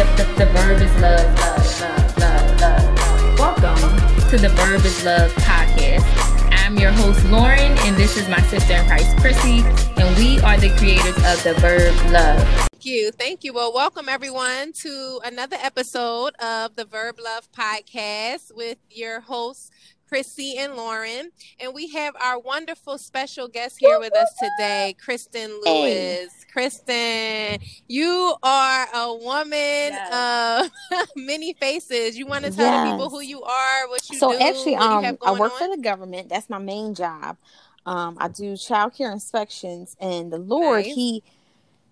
the, the, the verb is love, love, love, love, love. Welcome to the Verb is Love podcast. I'm your host, Lauren, and this is my sister in Christ, Chrissy, and we are the creators of the Verb Love. Thank you. Thank you. Well, welcome everyone to another episode of the Verb Love podcast with your hosts, Chrissy and Lauren. And we have our wonderful special guest here with us today, Kristin Lewis. Kristin, you are a woman yes. of many faces. You want to tell yes. the people who you are, what you so do? So actually, um, I work on? for the government. That's my main job. Um, I do child care inspections, and the Lord, nice. He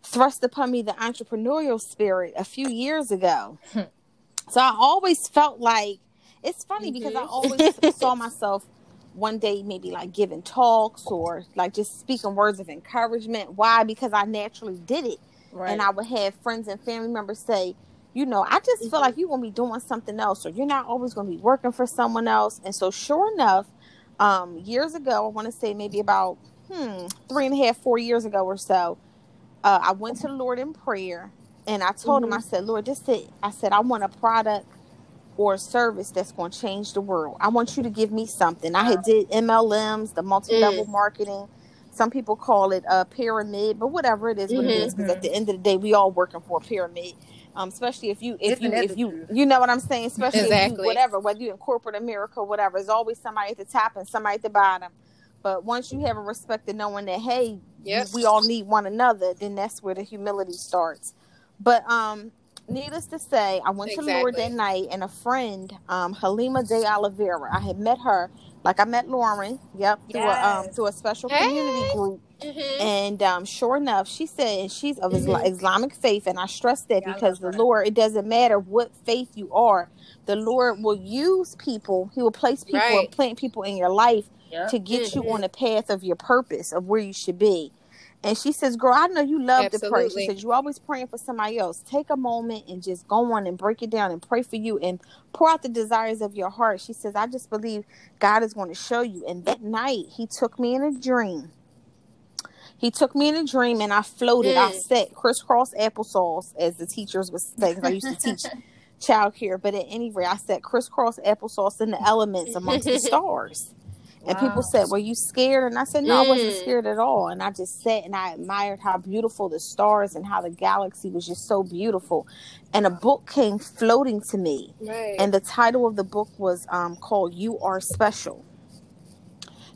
thrust upon me the entrepreneurial spirit a few years ago. so I always felt like it's funny mm-hmm. because I mm-hmm. always saw myself one day maybe like giving talks or like just speaking words of encouragement. Why? Because I naturally did it. Right. And I would have friends and family members say, you know, I just mm-hmm. feel like you're gonna be doing something else, or you're not always gonna be working for someone else. And so, sure enough, um, years ago, I want to say maybe about hmm, three and a half, four years ago or so, uh, I went to the Lord in prayer, and I told mm-hmm. him, I said, Lord, this it. I said, I want a product or a service that's going to change the world. I want you to give me something. I had did MLMs, the multi-level mm. marketing. Some people call it a pyramid, but whatever it is, mm-hmm. it is, because at the end of the day, we all working for a pyramid. Um, especially if you, if Isn't you, if you, you know what I'm saying. Especially exactly. if you, whatever, whether you in corporate America, whatever, there's always somebody at the top and somebody at the bottom. But once you have a respect of knowing that, hey, yep. we all need one another, then that's where the humility starts. But um, needless to say, I went exactly. to Lord that night, and a friend, um, Halima de Oliveira, I had met her, like I met Lauren, yep, through a um, through a special hey. community group. Mm-hmm. And um, sure enough, she said she's of mm-hmm. Islamic faith, and I stress that yeah, because the Lord, it doesn't matter what faith you are, the Lord will use people. He will place people right. and plant people in your life yep. to get mm-hmm. you on the path of your purpose of where you should be. And she says, Girl, I know you love Absolutely. to pray. She says, You're always praying for somebody else. Take a moment and just go on and break it down and pray for you and pour out the desires of your heart. She says, I just believe God is going to show you. And that night, He took me in a dream. He took me in a dream and I floated. Mm. I sat crisscross applesauce, as the teachers would say, because I used to teach childcare. But at any rate, I sat crisscross applesauce in the elements amongst the stars. And wow. people said, Were you scared? And I said, No, mm. I wasn't mm. scared at all. And I just sat and I admired how beautiful the stars and how the galaxy was just so beautiful. And a book came floating to me. Right. And the title of the book was um, called You Are Special.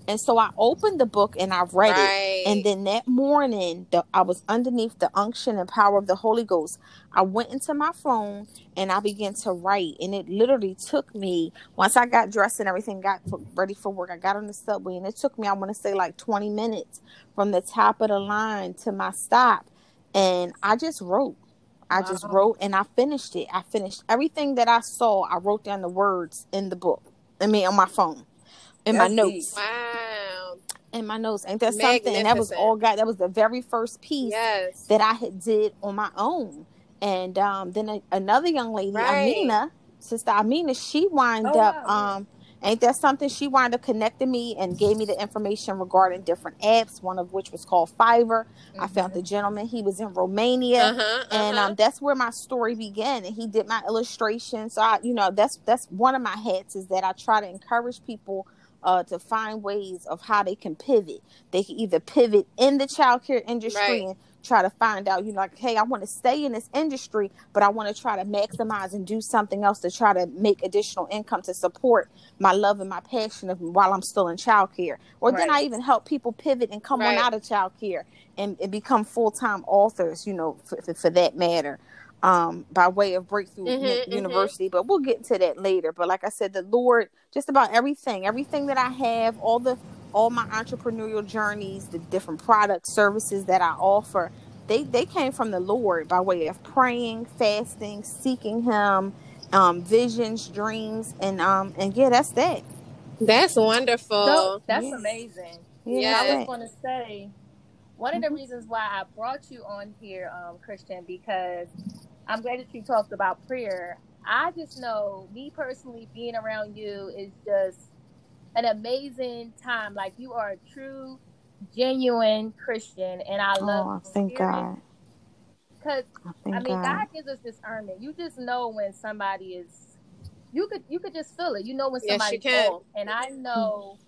And so I opened the book and I read right. it. And then that morning, the, I was underneath the unction and power of the Holy Ghost. I went into my phone and I began to write. And it literally took me, once I got dressed and everything, got ready for work, I got on the subway and it took me, I want to say, like 20 minutes from the top of the line to my stop. And I just wrote. I wow. just wrote and I finished it. I finished everything that I saw. I wrote down the words in the book. I mean, on my phone in That's my notes. Wow. In my notes. Ain't that something? And that was all God. That was the very first piece yes. that I had did on my own. And um, then a, another young lady, right. Amina, sister Amina, she wind oh, up wow. um ain't that something she wound up connecting me and gave me the information regarding different apps one of which was called fiverr mm-hmm. i found the mm-hmm. gentleman he was in romania uh-huh, uh-huh. and um, that's where my story began and he did my illustrations so i you know that's that's one of my hats is that i try to encourage people uh, to find ways of how they can pivot. They can either pivot in the childcare industry right. and try to find out, you know, like, hey, I want to stay in this industry, but I want to try to maximize and do something else to try to make additional income to support my love and my passion of while I'm still in childcare. Or right. then I even help people pivot and come right. on out of childcare and, and become full time authors, you know, for, for, for that matter um, by way of Breakthrough mm-hmm, mm-hmm. University, mm-hmm. but we'll get to that later. But like I said, the Lord, just about everything, everything that I have, all the all my entrepreneurial journeys, the different products, services that I offer, they they came from the Lord by way of praying, fasting, seeking Him, um, visions, dreams, and um, and yeah, that's that. That's wonderful. So, that's yeah. amazing. Yeah, I was going to say one of the mm-hmm. reasons why I brought you on here, um, Kristin, because I'm glad that you talked about prayer. I just know, me personally, being around you is just an amazing time. Like you are a true, genuine Christian, and I oh, love. Oh, thank God. because I, I, mean God. God gives us discernment. You just know when somebody is. You could you could just feel it. You know when somebody's yes, off. And I know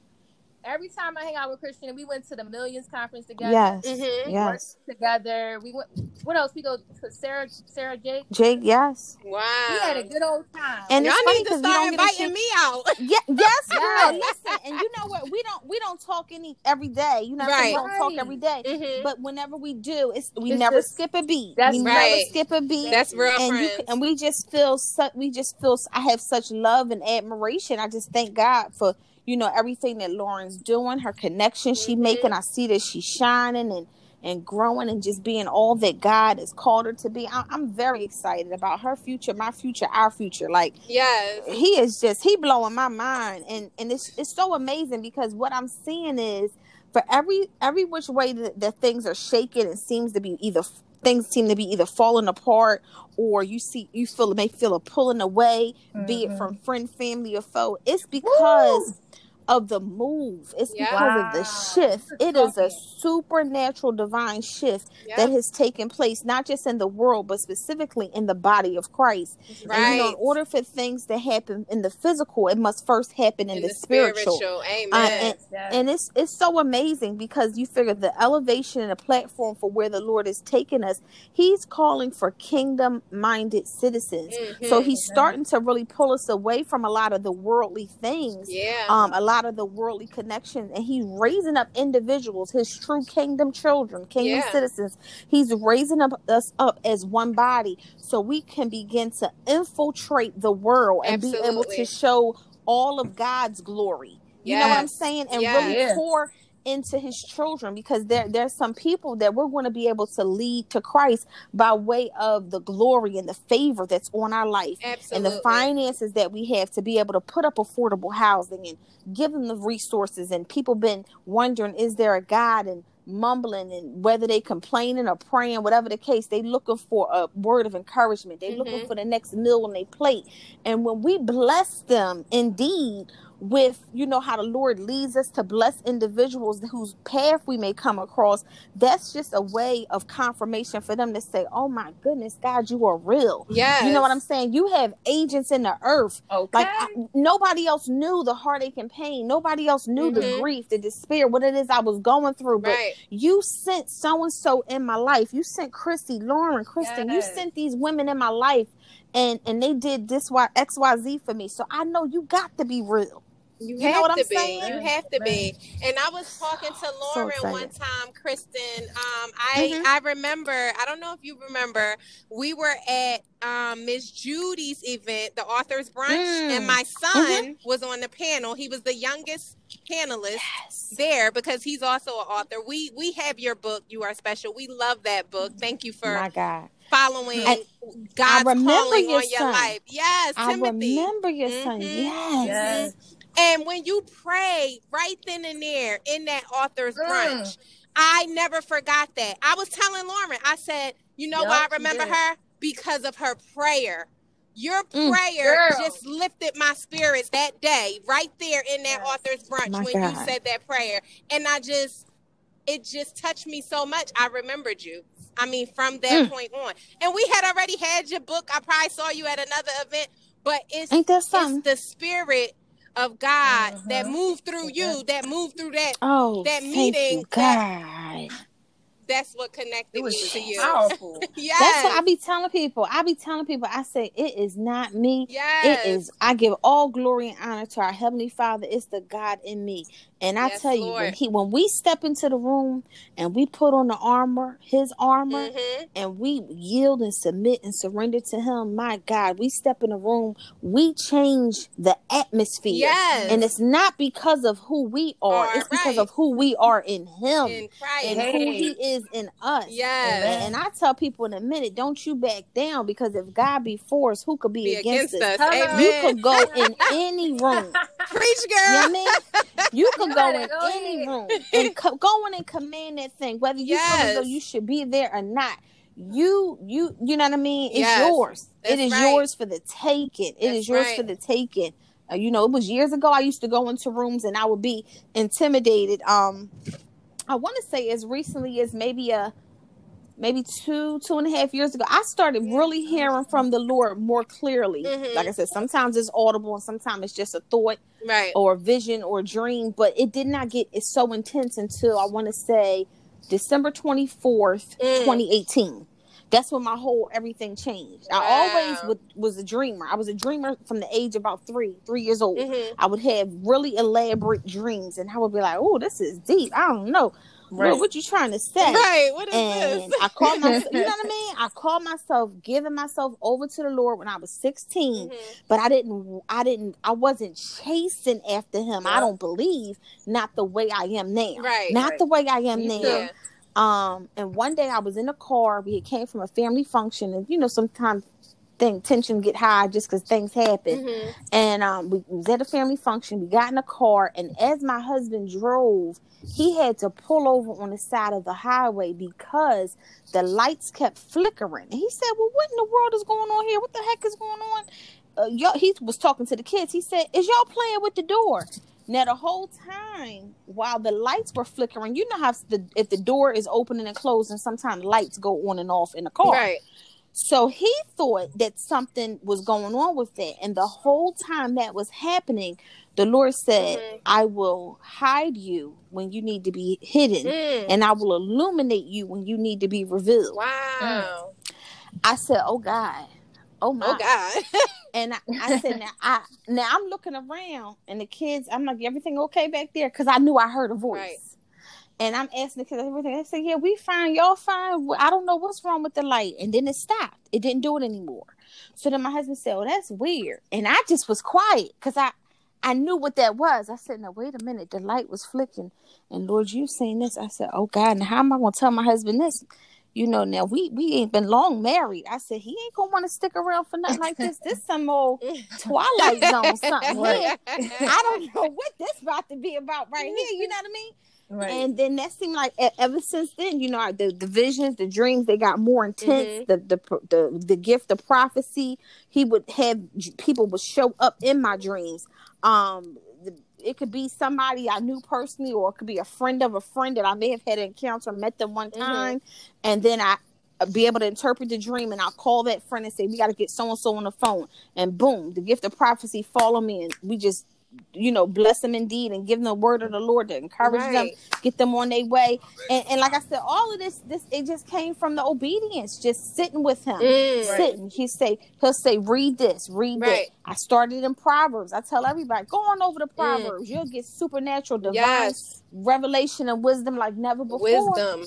every time I hang out with Kristin, we went to the Millions Conference together. Yes, mm-hmm. yes, together. We went. What else? We go to Sarah, Sarah Jake. Jake, yes. Wow, we had a good old time. And y'all need to start inviting me out. Yeah, yes, girl. listen, and you know what? We don't we don't talk any every day. You know, right. we don't talk every day. Mm-hmm. But whenever we do, it's we it's never just, skip a beat. That's we right. never skip a beat. That's real and friends. You, and we just feel such. We just feel. I have such love and admiration. I just thank God for you know everything that Lauren's doing, her connection she mm-hmm. making. I see that she's shining and and growing and just being all that God has called her to be. I, am very excited about her future, my future, our future. Like, yes, he is just he blowing my mind, and and it's it's so amazing because what I'm seeing is for every every which way that, that things are shaking, it seems to be either things seem to be either falling apart or you see you feel may feel a pulling away, mm-hmm. be it mm-hmm. from friend, family, or foe. It's because Woo! Of the move. It's yeah. because of the shift. It is a supernatural divine shift yep. that has taken place, not just in the world, but specifically in the body of Christ. Right. And you know, in order for things to happen in the physical, it must first happen in, in the, the, spiritual. spiritual. Amen. Uh, and, yes. and, it's it's so amazing because you figure the elevation and the platform for where the Lord is taking us, He's calling for kingdom minded citizens. Mm-hmm. So He's starting to really pull us away from a lot of the worldly things. Yeah. Um, a lot lot of the worldly connections and he's raising up individuals his true kingdom children kingdom yeah. citizens he's raising up us up as one body so we can begin to infiltrate the world and Absolutely. be able to show all of god's glory you yes. know what i'm saying and yes. really pour into his children because there there's some people that we're going to be able to lead to Christ by way of the glory and the favor that's on our life Absolutely. and the finances that we have to be able to put up affordable housing and give them the resources and people been wondering is there a God and mumbling and whether they complaining or praying whatever the case they looking for a word of encouragement they mm-hmm. looking for the next meal on their plate and when we bless them indeed with you know how the lord leads us to bless individuals whose path we may come across that's just a way of confirmation for them to say oh my goodness god you are real. Yeah you know what i'm saying? You have agents in the earth. Okay. like I, nobody else knew the heartache and pain. Nobody else knew mm-hmm. the grief the despair what it is i was going through but right. you sent so and so in my life. You sent chrissy lauren kristen. Yes. you sent these women in my life and and they did this y xyz for me. So i know you got to be real you, you have to be. Saying? You have to be. And I was talking to Lauren so one time, Kristin. Um, I mm-hmm. I remember. I don't know if you remember. We were at um, Miss Judy's event, the authors brunch, mm. and my son mm-hmm. was on the panel. He was the youngest panelist yes. there because he's also an author. We we have your book. You are special. We love that book. Thank you for my God following I, God's calling your on your son. life. Yes, I Timothy. remember your mm-hmm. son. Yes. yes. And when you pray right then and there in that author's mm. brunch, I never forgot that. I was telling Lauren, I said, you know yep, why I remember her? Because of her prayer. Your mm, prayer mm, just lifted my spirits that day, right there in that yes. author's brunch my when God. you said that prayer. And I just, it just touched me so much. I remembered you. I mean, from that mm. point on. And we had already had your book. I probably saw you at another event, but it's, Ain't that it's the spirit of God uh-huh. that moved through you, that moved through that oh, that meeting. You, God. That, that's what connected me to you. Powerful. yes. That's what I be telling people. I be telling people, I say, it is not me. Yes. It is, I give all glory and honor to our Heavenly Father. It's the God in me. And I yes, tell you, Lord. when he when we step into the room and we put on the armor, his armor, mm-hmm. and we yield and submit and surrender to him, my God, we step in the room, we change the atmosphere. Yes. And it's not because of who we are, it's because of who we are in him in and hey. who he is in us. Yes. And I tell people in a minute, don't you back down because if God be for us, who could be, be against, against, us? us. You could go in any room. Preach, girl. You know I mean? You could go in go any room and co- go in and command that thing, whether you yes. feel as though you should be there or not. You, you, you know what I mean? It's yes. yours. That's it is right. yours for the taking. It That's is yours right. for the taking. Uh, you know, it was years ago. I used to go into rooms and I would be intimidated. Um, I want to say as recently as maybe a maybe two, two and a half years ago, I started really hearing from the Lord more clearly. Mm-hmm. Like I said, sometimes it's audible and sometimes it's just a thought right. or a vision or a dream, but it did not get it's so intense until I want to say December 24th, mm. 2018 that's when my whole everything changed. Wow. I always would, was a dreamer. I was a dreamer from the age about three, three years old. Mm-hmm. I would have really elaborate dreams, and I would be like, "Oh, this is deep." I don't know. Right. What, what you trying to say? Right. What is and this? I called myself, you know what I mean? I called myself giving myself over to the Lord when I was 16, mm-hmm. but I didn't, I didn't, I wasn't chasing after him. I don't believe, not the way I am now. Right. Not right. the way I am now. Yeah. Um, and one day I was in a car. We came from a family function, and you know, sometimes thing tension get high just because things happen. Mm-hmm. And um, we was at a family function. We got in a car, and as my husband drove, he had to pull over on the side of the highway because the lights kept flickering. And he said, "Well, what in the world is going on here? What the heck is going on?" Uh, y'all, he was talking to the kids. He said, "Is y'all playing with the door?" Now the whole time while the lights were flickering, you know how the if the door is opening and closing, sometimes lights go on and off in the car. Right. So he thought that something was going on with that. And the whole time that was happening, the Lord said, mm-hmm. I will hide you when you need to be hidden, mm. and I will illuminate you when you need to be revealed. Wow. Mm. I said, Oh God. Oh my oh God. and I, I said, now I now I'm looking around and the kids, I'm like, everything okay back there? Because I knew I heard a voice. Right. And I'm asking the kids everything. They said, Yeah, we fine, y'all fine. I don't know what's wrong with the light. And then it stopped. It didn't do it anymore. So then my husband said, Oh, that's weird. And I just was quiet because I I knew what that was. I said, Now wait a minute, the light was flicking. And Lord, you saying this. I said, Oh God, and how am I gonna tell my husband this? you know, now we we ain't been long married. I said he ain't gonna want to stick around for nothing like this. This some old Twilight Zone something. Right. I don't know what this about to be about right here. You know what I mean? Right. And then that seemed like ever since then, you know, the, the visions, the dreams, they got more intense. Mm-hmm. The, the the the gift of prophecy, he would have people would show up in my dreams. Um, it could be somebody I knew personally, or it could be a friend of a friend that I may have had an encounter, met them one mm-hmm. time, mm-hmm. and then I uh, be able to interpret the dream and I'll call that friend and say, We got to get so and so on the phone. And boom, the gift of prophecy follow me and we just you know, bless them indeed and give them the word of the Lord to encourage right. them, get them on their way. And, and, like I said, all of this, this it just came from the obedience, just sitting with him, mm, sitting. Right. He say he'll say, read this, read right. that. I started in Proverbs. I tell everybody, go on over to mm. Proverbs. Mm. You'll get supernatural, divine yes. revelation and wisdom like never before. Wisdom.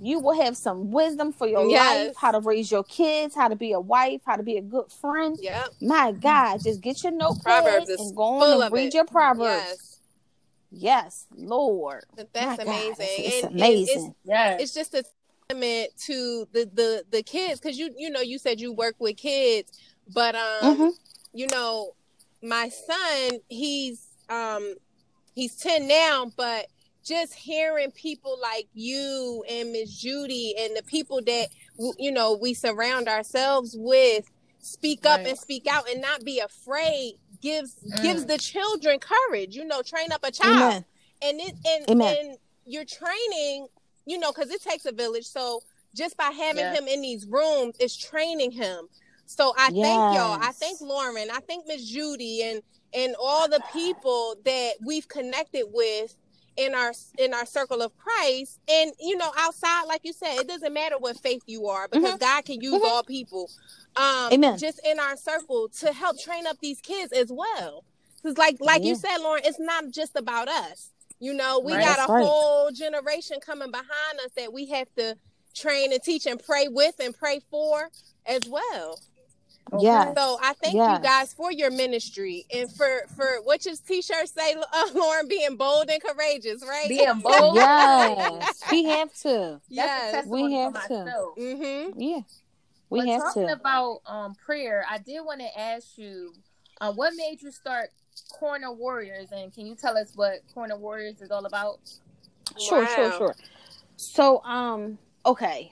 Wow you will have some wisdom for your yes. life, how to raise your kids, how to be a wife, how to be a good friend. Yeah. My God, just get your notepad and go on and read it. your Proverbs. Yes. yes. Lord. That's amazing. God, it's, it's amazing. It's, yeah. It's just a testament to the the the kids because you you know you said you work with kids, but um mm-hmm. you know my son he's um he's ten now, but just hearing people like you and Miss Judy and the people that you know we surround ourselves with speak up right. and speak out and not be afraid gives mm. gives the children courage you know train up a child Amen. and it and, Amen. and you're training you know because it takes a village so just by having him in these rooms is training him so i yes. thank y'all i thank lauren i thank miss judy and and all the people that we've connected with in our in our circle of Christ and you know outside like you said it doesn't matter what faith you are because mm-hmm. God can use mm-hmm. all people um Amen. just in our circle to help train up these kids as well cuz like like yeah. you said Lauren it's not just about us you know we right. got a right. whole generation coming behind us that we have to train and teach and pray with and pray for as well Okay. Yeah. So I thank yes. you guys for your ministry and for for what your t-shirt say, uh, Lauren, being bold and courageous, right? Being bold. yes, we have to. Yes, we have to. Mm-hmm. Yeah, we but have talking to. about um prayer, I did want to ask you, uh, what made you start Corner Warriors, and can you tell us what Corner Warriors is all about? Sure, wow. sure, sure. So, um, okay,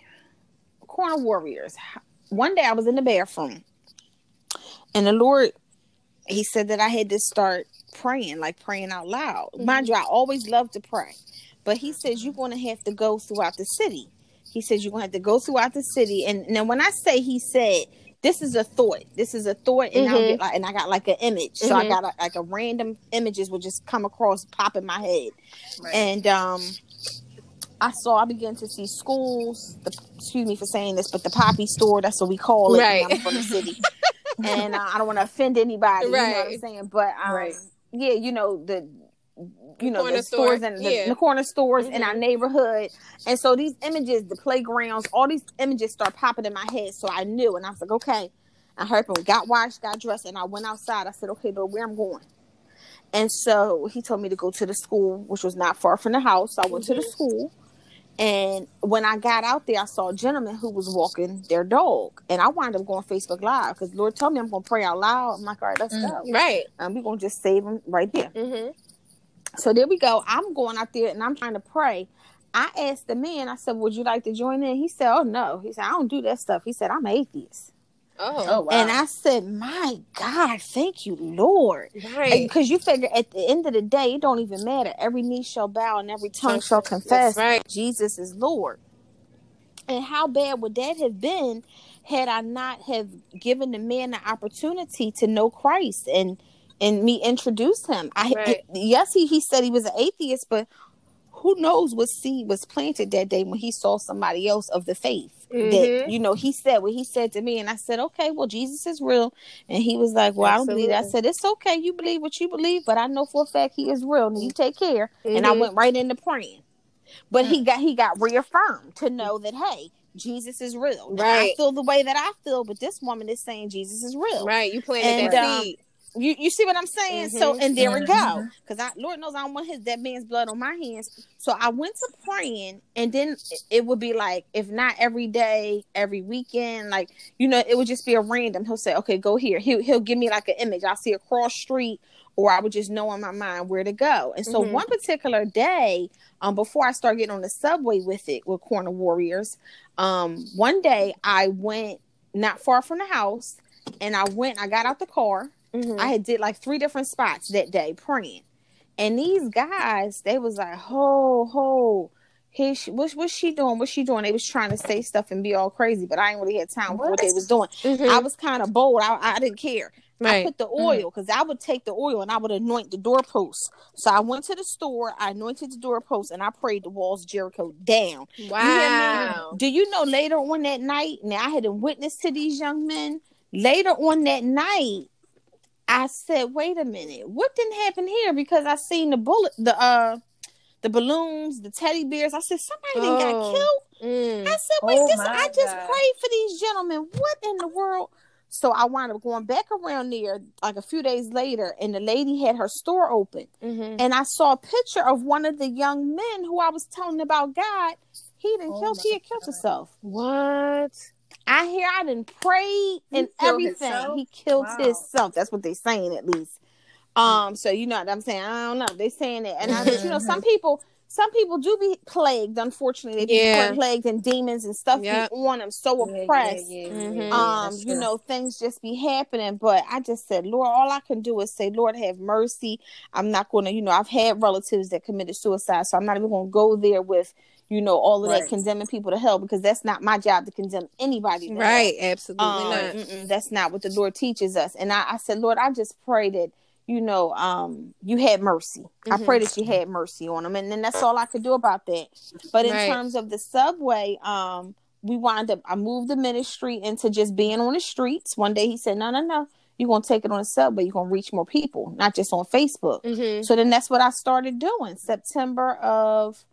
Corner Warriors. One day I was in the bathroom and the Lord, He said that I had to start praying, like praying out loud. Mm-hmm. Mind you, I always love to pray. But He says, You're going to have to go throughout the city. He says you're gonna have to go throughout the city. And now when I say he said, this is a thought. This is a thought, and mm-hmm. like, and I got like an image. So mm-hmm. I got a, like a random images will just come across, pop in my head, right. and um, I saw I began to see schools. The, excuse me for saying this, but the poppy store. That's what we call it. Right. I'm from the city, and uh, I don't want to offend anybody. Right. You know what I'm saying? But um, right. yeah, you know the you know the stores and the, yeah. the, corner stores mm-hmm. in our mm-hmm. neighborhood and so these images the playgrounds all these images start popping in my head so i knew and i was like okay i heard him got washed got dressed and i went outside i said okay but where i'm going and so he told me to go to the school which was not far from the house i went mm-hmm. to the mm-hmm. school and when I got out there, I saw a gentleman who was walking their dog, and I wound up going Facebook Live because Lord told me I'm going to pray out loud. I'm like, all right, let's mm-hmm. go. Right. And we're going to just save him right there. Mm-hmm. So there we go. I'm going out there and I'm trying to pray. I asked the man, I said, Would you like to join in? He said, Oh, no. He said, I don't do that stuff. He said, I'm atheist. Oh, oh wow. And I said, My God, thank you, Lord. Right. Because you figure at the end of the day, it don't even matter. Every knee shall bow and every tongue shall confess right. Jesus is Lord. And how bad would that have been had I not have given the man the opportunity to know Christ and and me introduce him. I right. yes, he he said he was an atheist, but who knows what seed was planted that day when he saw somebody else of the faith. Mm-hmm. That you know, he said what he said to me, and I said, "Okay, well, Jesus is real." And he was like, "Well, Absolutely. I don't believe." That. I said, "It's okay, you believe what you believe, but I know for a fact he is real, and you take care." Mm-hmm. And I mm-hmm. went right into praying, but mm-hmm. he got he got reaffirmed to know that hey, Jesus is real. Right. I feel the way that I feel, but this woman is saying Jesus is real. Right. You planted and, that um, seed. You you see what I'm saying? Mm-hmm. So and there mm-hmm. we go. Because I Lord knows I don't want his that man's blood on my hands. So I went to praying, and then it would be like, if not every day, every weekend, like you know, it would just be a random. He'll say, "Okay, go here." He'll he'll give me like an image. I'll see a cross street, or I would just know in my mind where to go. And so mm-hmm. one particular day, um, before I start getting on the subway with it with Corner Warriors, um, one day I went not far from the house, and I went. I got out the car Mm-hmm. I had did like three different spots that day praying, and these guys they was like, ho ho. Here she, what's, she doing? What's she doing? They was trying to say stuff and be all crazy, but I ain't really had time what? for what they was doing. Mm-hmm. I was kind of bold. I, I didn't care. Right. I put the mm. oil because mm-hmm. I would take the oil and I would anoint the doorposts. So I went to the store, I anointed the doorposts, and I prayed the walls Jericho down. Wow. You Do you know later on that night? Now I had a witness to these young men. Later on that night, I said, wait a minute, what didn't happen here? Because I seen the bullet, the uh, the balloons, the teddy bears. I said, somebody oh. got killed. Mm. I said, wait, oh this I just God. prayed for these gentlemen. What in the world? So I wound up going back around there like a few days later, and the lady had her store open, mm-hmm. and I saw a picture of one of the young men who I was telling about God. He didn't oh kill. She had killed herself. What? I hear I didn't pray and everything. Himself? He killed wow. himself. That's what they're saying at least. Um, so you know what I'm saying? I don't know. They're saying it, and I, you know, some people, some people do be plagued. Unfortunately, they be plagued and demons and stuff yep. be on them, so oppressed. Yeah, yeah, mm-hmm. Um, you true. know, things just be happening. But I just said, Lord, all I can do is say, Lord, have mercy. I'm not going to, you know, I've had relatives that committed suicide, so I'm not even going to go there with you know, all of right. that condemning people to hell because that's not my job to condemn anybody. right, hell. absolutely um, not. That's not what the Lord teaches us. And I, I, said, Lord, I just pray that you know, um, you had mercy. Mm-hmm. I pray that you had mercy on them, and then that's all I could do about that. But in right. terms of the subway, um, we wind up. I moved the ministry into just being on the streets. One day he said, "No, no, no." You're gonna take it on the subway. You're gonna reach more people, not just on Facebook. Mm-hmm. So then that's what I started doing. September of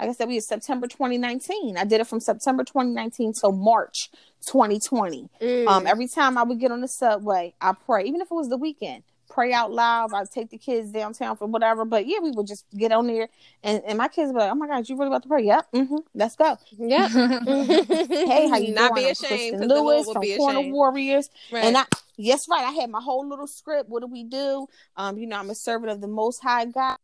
like I said, we was September 2019. I did it from September 2019 till March 2020. Mm. Um, every time I would get on the subway, I pray, even if it was the weekend, pray out loud. I'd take the kids downtown for whatever. But yeah, we would just get on there, and, and my kids would be like, "Oh my God, you really about to pray? Yep, mm-hmm, let's go. Yeah. hey, how you Not doing? be ashamed. Lewis from Corner Warriors, right. and I. Yes, right. I had my whole little script. What do we do? Um, you know, I'm a servant of the Most High God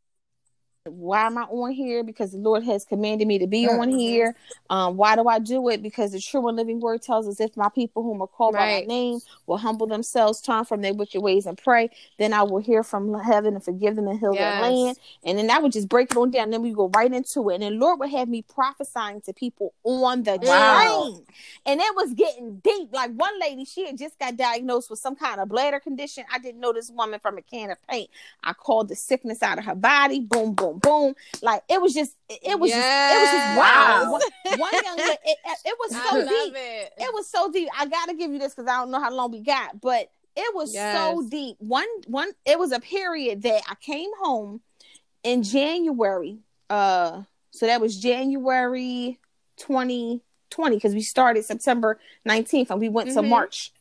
why am I on here? Because the Lord has commanded me to be mm-hmm. on here. Um, why do I do it? Because the true and living word tells us if my people whom are called right. by my name will humble themselves, turn from their wicked ways and pray, then I will hear from heaven and forgive them and heal yes. their land. And then I would just break it on down. Then we go right into it. And then Lord would have me prophesying to people on the wow. train. And it was getting deep. Like one lady, she had just got diagnosed with some kind of bladder condition. I didn't know this woman from a can of paint. I called the sickness out of her body. Boom, boom boom, Like it was just, it was yes. just, it was just wow. One, one young, lady, it, it was so deep. It. it. was so deep. I gotta give you this because I don't know how long we got, but it was yes. so deep. One, one, it was a period that I came home in January. Uh, so that was January 2020 because we started September 19th and we went mm-hmm. to March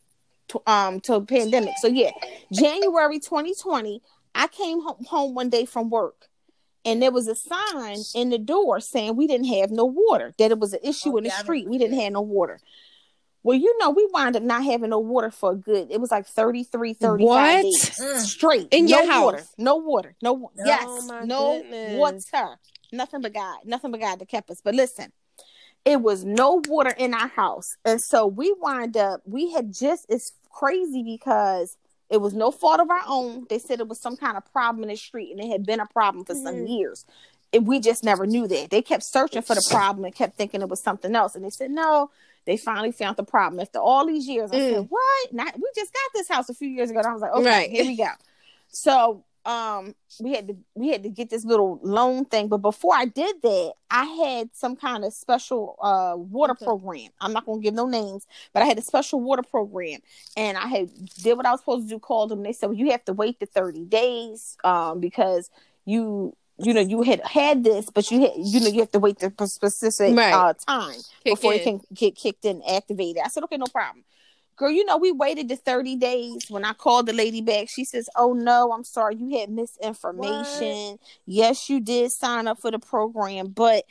to, um to pandemic. So yeah, January 2020, I came home one day from work and there was a sign in the door saying we didn't have no water, that it was an issue oh, in the street. We didn't have no water. Well, you know, we wound up not having no water for a good. It was like 33, 35 what? days mm. straight. In no your house? Water, no water. No oh, yes. No goodness. water. Nothing but God. Nothing but God that kept us. But listen, it was no water in our house. And so we wind up, we had just it's crazy because it was no fault of our own. They said it was some kind of problem in the street, and it had been a problem for mm-hmm. some years. And we just never knew that. They kept searching for the problem and kept thinking it was something else. And they said, no, they finally found the problem. After all these years, I mm. said, what? Not, we just got this house a few years ago. And I was like, okay, right. here we go. So um we had to we had to get this little loan thing but before i did that i had some kind of special uh water okay. program i'm not gonna give no names but i had a special water program and i had did what i was supposed to do called them they said well you have to wait the 30 days um because you you know you had had this but you had you know you have to wait the specific right. uh time Kick before in. it can get kicked in activated i said okay no problem Girl, you know, we waited the 30 days. When I called the lady back, she says, Oh no, I'm sorry, you had misinformation. What? Yes, you did sign up for the program, but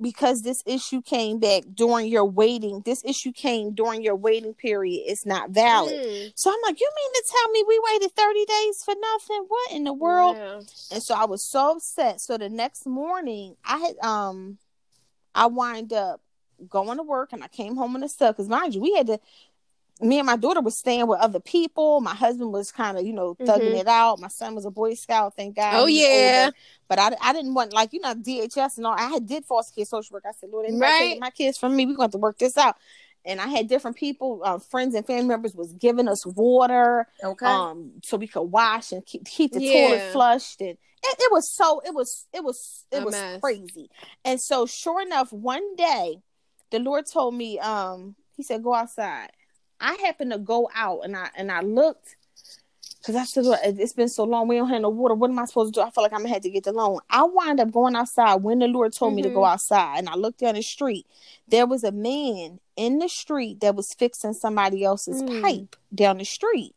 because this issue came back during your waiting, this issue came during your waiting period, it's not valid. Mm. So I'm like, You mean to tell me we waited 30 days for nothing? What in the world? Yeah. And so I was so upset. So the next morning, I had um I wind up going to work and I came home in the stuff because mind you, we had to me and my daughter was staying with other people. My husband was kind of, you know, thugging mm-hmm. it out. My son was a Boy Scout, thank God. Oh yeah. Older. But I, I didn't want like you know DHS and all. I had did foster care social work. I said, Lord, right. my kids from me. We're going to work this out. And I had different people, uh, friends and family members, was giving us water, okay, um, so we could wash and keep keep the yeah. toilet flushed. And it, it, was so it was it was it a was mess. crazy. And so, sure enough, one day, the Lord told me, um, He said, "Go outside." I happened to go out and I and I looked because I said it's been so long. We don't have no water. What am I supposed to do? I feel like I'm gonna have to get the loan. I wind up going outside when the Lord told mm-hmm. me to go mm-hmm. outside, and I looked down the street. There was a man in the street that was fixing somebody else's mm. pipe down the street.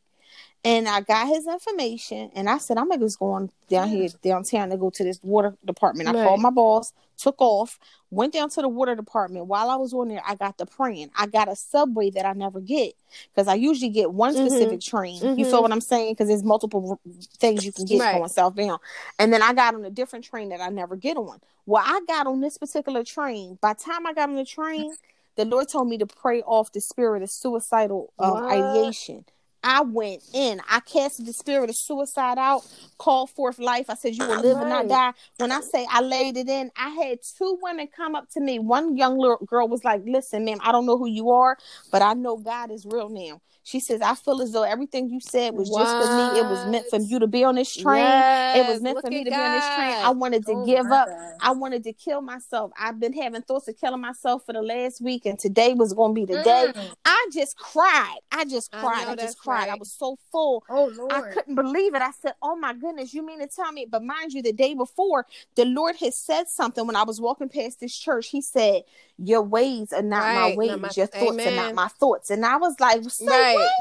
And I got his information and I said, I'm gonna just going down here downtown to go to this water department. I right. called my boss, took off, went down to the water department. While I was on there, I got the praying. I got a subway that I never get because I usually get one mm-hmm. specific mm-hmm. train. Mm-hmm. You feel what I'm saying? Because there's multiple things you can get right. going southbound. And then I got on a different train that I never get on. Well, I got on this particular train. By the time I got on the train, the Lord told me to pray off the spirit of suicidal um, ideation. I went in. I casted the spirit of suicide out, called forth life. I said, You will live right. and not die. When I say I laid it in, I had two women come up to me. One young little girl was like, Listen, ma'am, I don't know who you are, but I know God is real now. She says, I feel as though everything you said was what? just for me. It was meant for you to be on this train. Yes. It was meant Look for me to God. be on this train. I wanted to oh give up. God. I wanted to kill myself. I've been having thoughts of killing myself for the last week, and today was going to be the mm. day. I just cried. I just cried. I, I just cried. Right. I was so full. Oh, Lord. I couldn't believe it. I said, Oh my goodness, you mean to tell me? But mind you, the day before, the Lord had said something when I was walking past this church. He said, Your ways are not right. my ways, my, your thoughts amen. are not my thoughts. And I was like, Say right. what?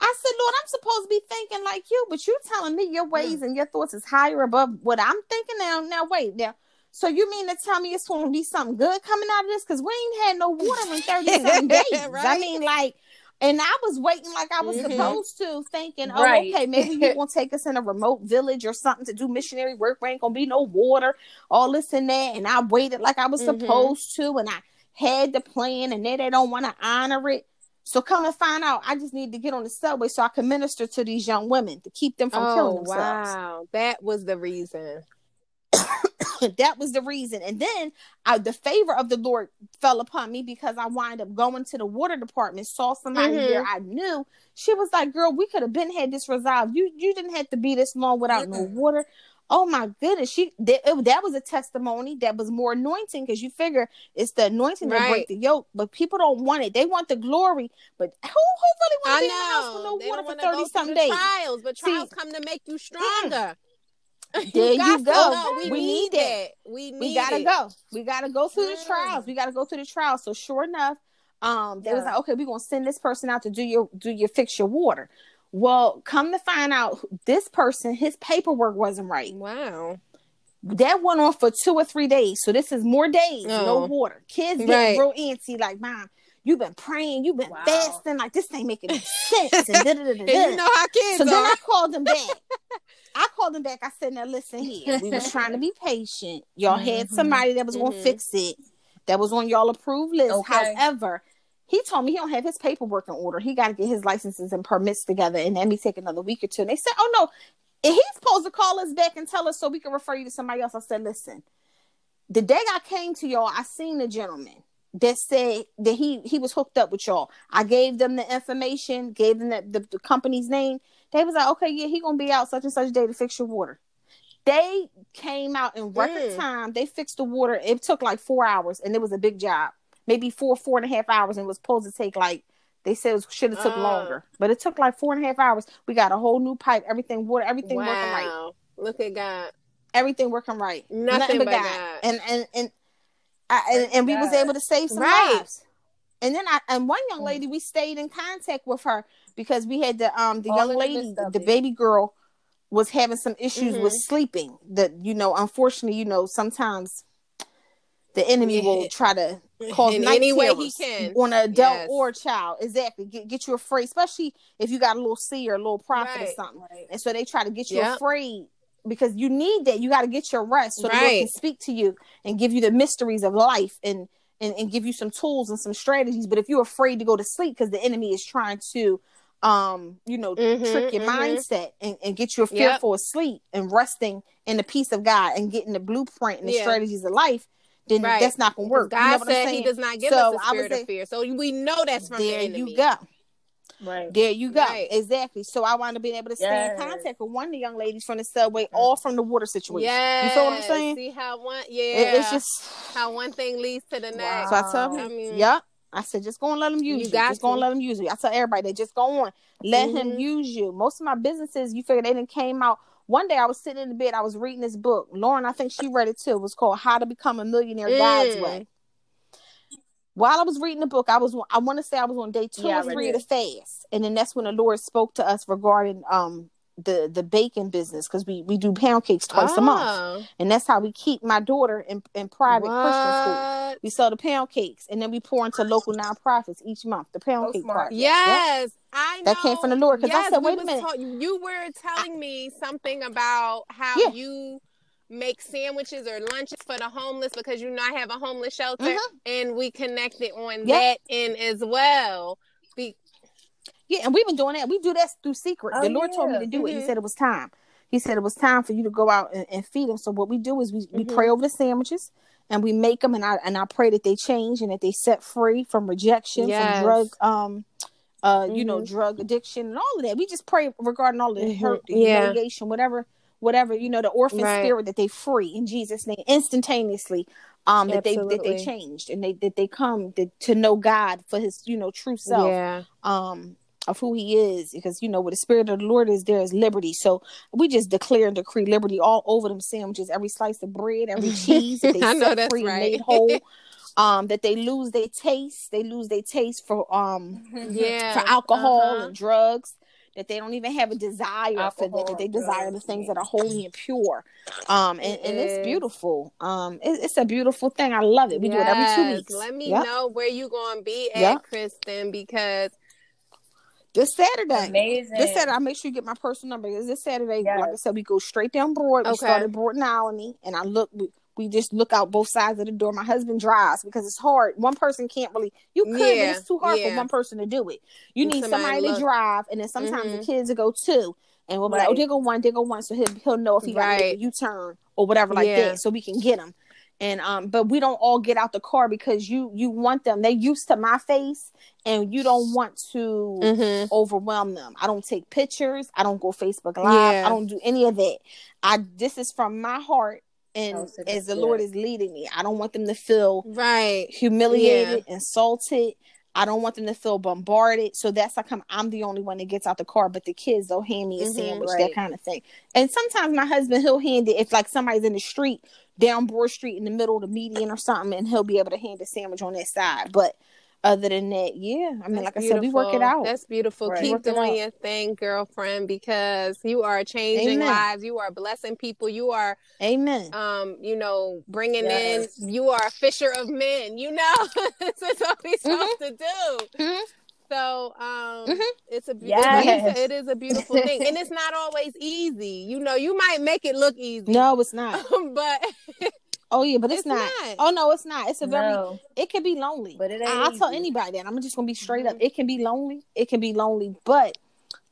I said, Lord, I'm supposed to be thinking like you, but you telling me your ways mm. and your thoughts is higher above what I'm thinking now. Now, wait, now. So you mean to tell me it's going to be something good coming out of this? Because we ain't had no water in 37 days. right? I mean, like, And I was waiting like I was mm-hmm. supposed to, thinking, oh, right. okay, maybe you're gonna take us in a remote village or something to do missionary work. Where ain't gonna be no water, all this and that. And I waited like I was mm-hmm. supposed to, and I had the plan, and then they don't want to honor it. So come and find out. I just need to get on the subway so I can minister to these young women to keep them from oh, killing themselves. Wow, that was the reason. that was the reason. And then I, the favor of the Lord fell upon me because I wind up going to the water department, saw somebody mm-hmm. there I knew. She was like, "Girl, we could have been had this resolved. You you didn't have to be this long without mm-hmm. no water." Oh my goodness, she that, it, that was a testimony that was more anointing because you figure it's the anointing right. that break the yoke, but people don't want it. They want the glory, but who who really want to be in the house with no they water for thirty some days? Trials, but trials See, come to make you stronger. There you, you go. We, we, need it. We need we gotta it. go. We gotta go through mm. the trials. We gotta go through the trials. So sure enough, um, they yeah. was like, okay, we're gonna send this person out to do your do your fix your water. Well, come to find out, this person, his paperwork wasn't right. Wow. That went on for two or three days. So this is more days, oh. no water. Kids get right. real antsy, like, mom, you've been praying, you've been wow. fasting, like this ain't making sense. And, and you know how kids So are. then I called them back. I called him back. I said, "Now listen here. We was trying to be patient. Y'all mm-hmm. had somebody that was mm-hmm. gonna fix it. That was on y'all approved list. Okay. However, he told me he don't have his paperwork in order. He got to get his licenses and permits together, and that may take another week or two. And they said, "Oh no, he's supposed to call us back and tell us so we can refer you to somebody else." I said, "Listen, the day I came to y'all, I seen the gentleman." That said that he he was hooked up with y'all. I gave them the information, gave them the, the, the company's name. They was like, okay, yeah, he gonna be out such and such day to fix your water. They came out in record mm. time. They fixed the water. It took like four hours, and it was a big job. Maybe four, four and a half hours, and it was supposed to take like they said it should have took uh. longer, but it took like four and a half hours. We got a whole new pipe, everything water, everything wow. working right. Look at God. Everything working right. Nothing, Nothing but, but God. God. And and and I, and, and we was able to save some right. lives. And then I and one young mm. lady, we stayed in contact with her because we had the um the All young lady, the baby girl, was having some issues mm-hmm. with sleeping. That you know, unfortunately, you know, sometimes the enemy yeah. will try to cause in any way he can on an adult yes. or child. Exactly, get get you afraid, especially if you got a little seer, a little prophet right. or something. Right. And so they try to get you yep. afraid because you need that. You got to get your rest so right. the Lord can speak to you and give you the mysteries of life and, and and give you some tools and some strategies. But if you're afraid to go to sleep because the enemy is trying to um you know mm-hmm, trick your mm-hmm. mindset and, and get you fearful yep. of sleep and resting in the peace of God and getting the blueprint and the yeah. strategies of life then right. that's not gonna work. God you know said He does not give so us a spirit of fear, so we know that's from there the enemy. You go. Right. There you go. Right. Exactly. So I wound up being able to stay yes. in contact with one of the young ladies from the subway, all from the water situation. Yeah. You feel what I'm saying? See how one yeah. It, it's just how one thing leads to the next. Wow. So I tell him, I mean, yep. I said, just go and let him use you. you. Just go and let him use you. I tell everybody that just go on, let mm-hmm. him use you. Most of my businesses, you figure they didn't came out. One day I was sitting in the bed, I was reading this book. Lauren, I think she read it too. It was called How to Become a Millionaire mm. God's Way while I was reading the book, I was I want to say I was on day two yeah, or three of the fast, and then that's when the Lord spoke to us regarding um the the baking business because we we do pound cakes twice oh. a month, oh. and that's how we keep my daughter in in private what? Christian school. We sell the pound cakes, and then we pour into local nonprofits each month. The pound cake part. Yes, I know. That came from the Lord because yes, I said, wait a minute. Ta- you were telling me something about how yeah. you make sandwiches or lunches for the homeless because you know I have a homeless shelter mm-hmm. and we connected on yep. that end as well. Be- yeah, and we've been doing that. We do that through secret. Oh, the Lord yeah. told me to do mm-hmm. it. He mm-hmm. said it was time. He said it was time for you to go out and, and feed them. So what we do is we, mm-hmm. we pray over the sandwiches and we make them and I and I pray that they change and that they set free from rejection, yes. from drug um uh mm-hmm. you know mm-hmm. drug addiction and all of that. We just pray regarding all the hurt, the yeah. humiliation, whatever whatever you know the orphan right. spirit that they free in jesus name instantaneously um that they that they changed and they that they come to, to know god for his you know true self yeah. um of who he is because you know where the spirit of the lord is there is liberty so we just declare and decree liberty all over them sandwiches every slice of bread every cheese that they I know that's free right. made whole um that they lose their taste they lose their taste for um yeah for alcohol uh-huh. and drugs that they don't even have a desire Alcohol, for that, they desire the things that are holy and pure. Um, and, and it's beautiful. Um, it, it's a beautiful thing. I love it. We yes. do it every two weeks. Let me yep. know where you gonna be at, yep. Kristin, because This Saturday. Amazing. This Saturday, I make sure you get my personal number. Because this Saturday, yes. like I said, we go straight down Broad. Okay. We started Broad and Allegheny, and I look. We, we just look out both sides of the door. My husband drives because it's hard. One person can't really. You could, yeah. but it's too hard yeah. for one person to do it. You need somebody, somebody to drive, and then sometimes mm-hmm. the kids will go too. And we'll be right. like, oh, they go one, they go one, so he'll he'll know if he right. got to a U turn or whatever like yeah. that, so we can get him and um but we don't all get out the car because you you want them they used to my face and you don't want to mm-hmm. overwhelm them i don't take pictures i don't go facebook live i don't do any of that i this is from my heart and as the good. lord is leading me i don't want them to feel right humiliated yeah. insulted I don't want them to feel bombarded. So that's like I'm, I'm the only one that gets out the car, but the kids they'll hand me a mm-hmm, sandwich, right. that kind of thing. And sometimes my husband he'll hand it if like somebody's in the street down Broad Street in the middle of the median or something, and he'll be able to hand a sandwich on that side. But other than that, yeah, I mean, That's like beautiful. I said, we work it out. That's beautiful. Right. Keep doing your thing, girlfriend, because you are changing Amen. lives. You are blessing people. You are, Amen. Um, you know, bringing yes. in. You are a fisher of men. You know, that's what we're supposed mm-hmm. to do. Mm-hmm. So um, mm-hmm. it's a yes. it is a beautiful thing, and it's not always easy. You know, you might make it look easy. No, it's not. but oh yeah, but it's, it's not. not. Oh no, it's not. It's a very. No. It can be lonely. But it ain't. I'll tell anybody that. I'm just gonna be straight mm-hmm. up. It can be lonely. It can be lonely, but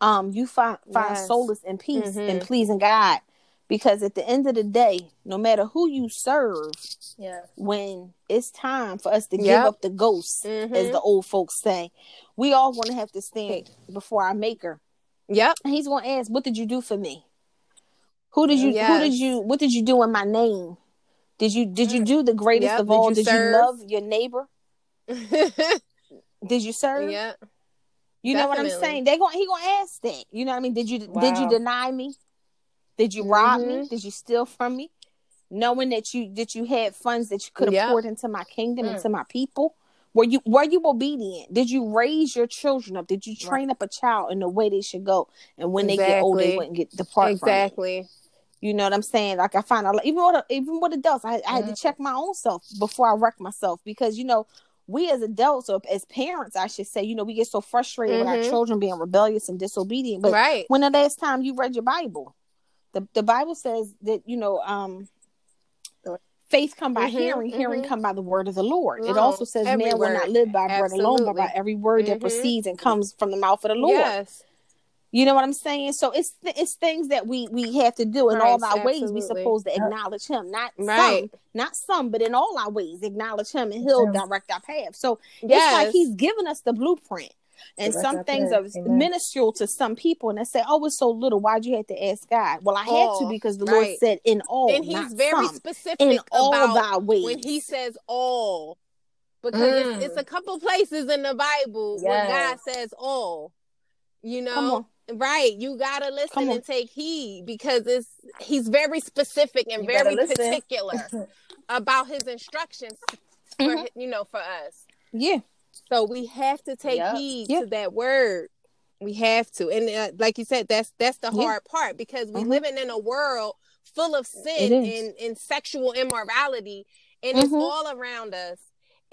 um, you find find yes. solace and peace mm-hmm. in pleasing God because at the end of the day no matter who you serve yeah when it's time for us to yep. give up the ghost mm-hmm. as the old folks say we all going to have to stand before our maker yep and he's going to ask what did you do for me who did you yes. who did you what did you do in my name did you did you mm. do the greatest yep. of all did, you, did you, love your neighbor did you serve yeah you Definitely. know what I'm saying? They going he gonna ask that. You know what I mean? Did you wow. did you deny me? Did you rob mm-hmm. me? Did you steal from me? Knowing that you that you had funds that you could have poured into my kingdom, mm. into my people. Were you were you obedient? Did you raise your children up? Did you train right. up a child in the way they should go? And when exactly. they get old, they wouldn't get depart exactly. You know what I'm saying? Like I find out, even with even with adults, I, I had to mm-hmm. check my own self before I wreck myself because you know we as adults or as parents, I should say, you know, we get so frustrated mm-hmm. with our mm-hmm. children being rebellious and disobedient. But right. when the last time you read your Bible? the the Bible says that you know um faith come by mm-hmm, hearing, mm-hmm. hearing come by the word of the Lord. it also says man word. will not live by bread alone, but by every word mm-hmm. that proceeds and comes from the mouth of the Lord. Yes. You know what I'm saying? So it's it's things that we we have to do in right, all our absolutely. ways. We supposed to acknowledge Him, not right. some, not some, but in all our ways, acknowledge Him, and He'll direct our path. So yes. it's like He's given us the blueprint. And some things are Amen. minuscule to some people, and they say, "Oh, it's so little. Why'd you have to ask God?" Well, I all, had to because the right. Lord said, "In all," and He's very some, specific in all of our ways. When He says all, because mm. it's, it's, a couple places in the Bible yes. where God says all. You know, right? You gotta listen and take heed because it's He's very specific and you very particular about His instructions. For, mm-hmm. you know, for us. Yeah. So we have to take yep. heed yep. to that word. We have to, and uh, like you said, that's that's the hard part because we're mm-hmm. living in a world full of sin and, and sexual immorality, and mm-hmm. it's all around us.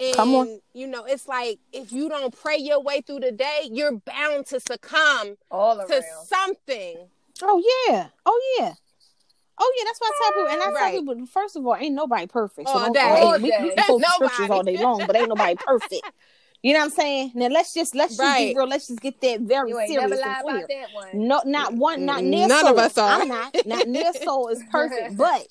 And Come on. you know, it's like if you don't pray your way through the day, you're bound to succumb all around. to something. Oh yeah. Oh yeah. Oh yeah, that's why I tell people, and I right. tell people, first of all, ain't nobody perfect. So all day. All day. We, we can quote scriptures all day long, but ain't nobody perfect. You know what I'm saying? Now let's just let's right. just be real. Let's just get that very you serious and clear. No, not one, not near. None soul. of us are. I'm not. Not near soul is perfect, but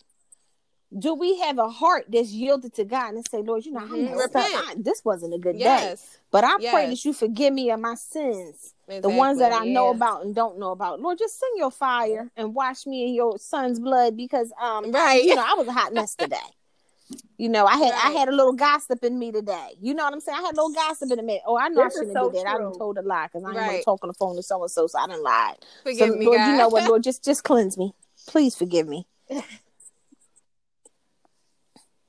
do we have a heart that's yielded to God and say, Lord, you know, mm-hmm. I, this wasn't a good yes. day, but I yes. pray that you forgive me of my sins, exactly. the ones that I yeah. know about and don't know about. Lord, just send your fire and wash me in your son's blood because, um, right. you know, I was a hot mess today. You know, I had right. I had a little gossip in me today. You know what I'm saying? I had a little gossip in me. Oh, I know this I shouldn't have so did that. True. I done told a lie because I right. ain't talk on the phone to so and so, so I didn't lie. Forgive so, me, Lord, God. you know what, Lord, just just cleanse me. Please forgive me.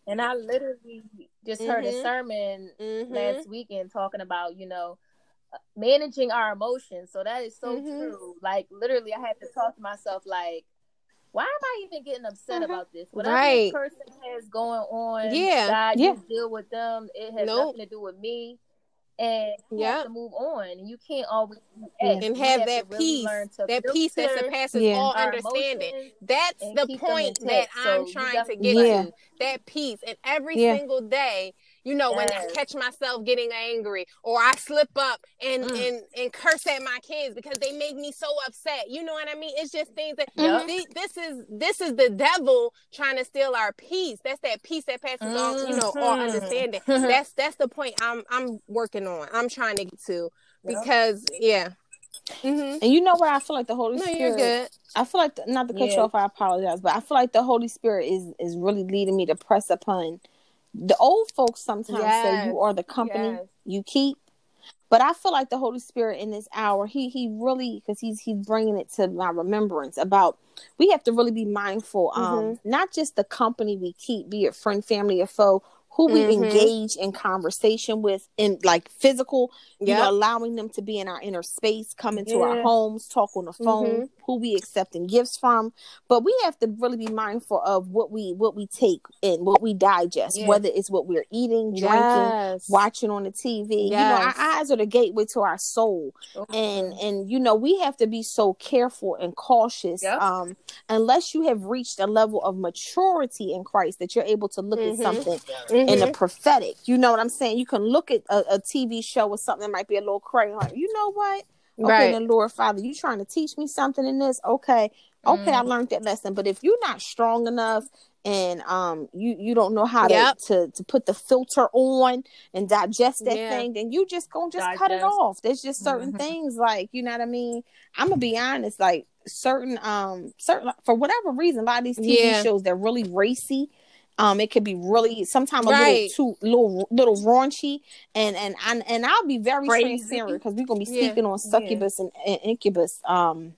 and I literally just mm-hmm. heard a mm-hmm. sermon mm-hmm. last weekend talking about, you know, managing our emotions. So that is so mm-hmm. true. Like literally I had to talk to myself like why am I even getting upset mm-hmm. about this? Whatever right. this person has going on, yeah, God, yeah. you deal with them. It has nope. nothing to do with me. And you yep. have to move on. You can't always and have, have that really peace, that peace that surpasses yeah. all understanding. That's the point that I'm so trying to get yeah. to. That peace, and every yeah. single day you know, yes. when I catch myself getting angry or I slip up and mm. and and curse at my kids because they make me so upset. You know what I mean? It's just things that yep. th- this is this is the devil trying to steal our peace. That's that peace that passes mm-hmm. all, you know, all mm-hmm. understanding. that's that's the point I'm I'm working on. I'm trying to get to because yep. yeah. Mm-hmm. And you know what? I feel like the Holy no, Spirit. You're good. I feel like the, not to cut yeah. you off. I apologize, but I feel like the Holy Spirit is is really leading me to press upon the old folks sometimes yes. say you are the company yes. you keep but i feel like the holy spirit in this hour he he really because he's he's bringing it to my remembrance about we have to really be mindful um mm-hmm. not just the company we keep be it friend family or foe who we mm-hmm. engage in conversation with in like physical you know allowing them to be in our inner space come into yeah. our homes talk on the phone mm-hmm. who we accepting gifts from but we have to really be mindful of what we what we take and what we digest yes. whether it's what we're eating drinking yes. watching on the tv yes. you know our eyes are the gateway to our soul okay. and and you know we have to be so careful and cautious yep. um unless you have reached a level of maturity in christ that you're able to look mm-hmm. at something mm-hmm. in a prophetic you know what i'm saying you can look at a, a tv show or something that might be a little crayon you know what Okay, right. then Lord Father, you trying to teach me something in this? Okay, okay, mm. I learned that lesson. But if you're not strong enough and um you you don't know how yep. to, to to put the filter on and digest that yeah. thing, then you just gonna just digest. cut it off. There's just certain mm-hmm. things like you know what I mean. I'm gonna be honest, like certain um certain for whatever reason, a lot of these TV yeah. shows they're really racy um, it could be really sometimes a right. little too little little raunchy, and and and, and I'll be very Crazy. transparent because we're gonna be speaking yeah. on succubus yeah. and, and, incubus, um,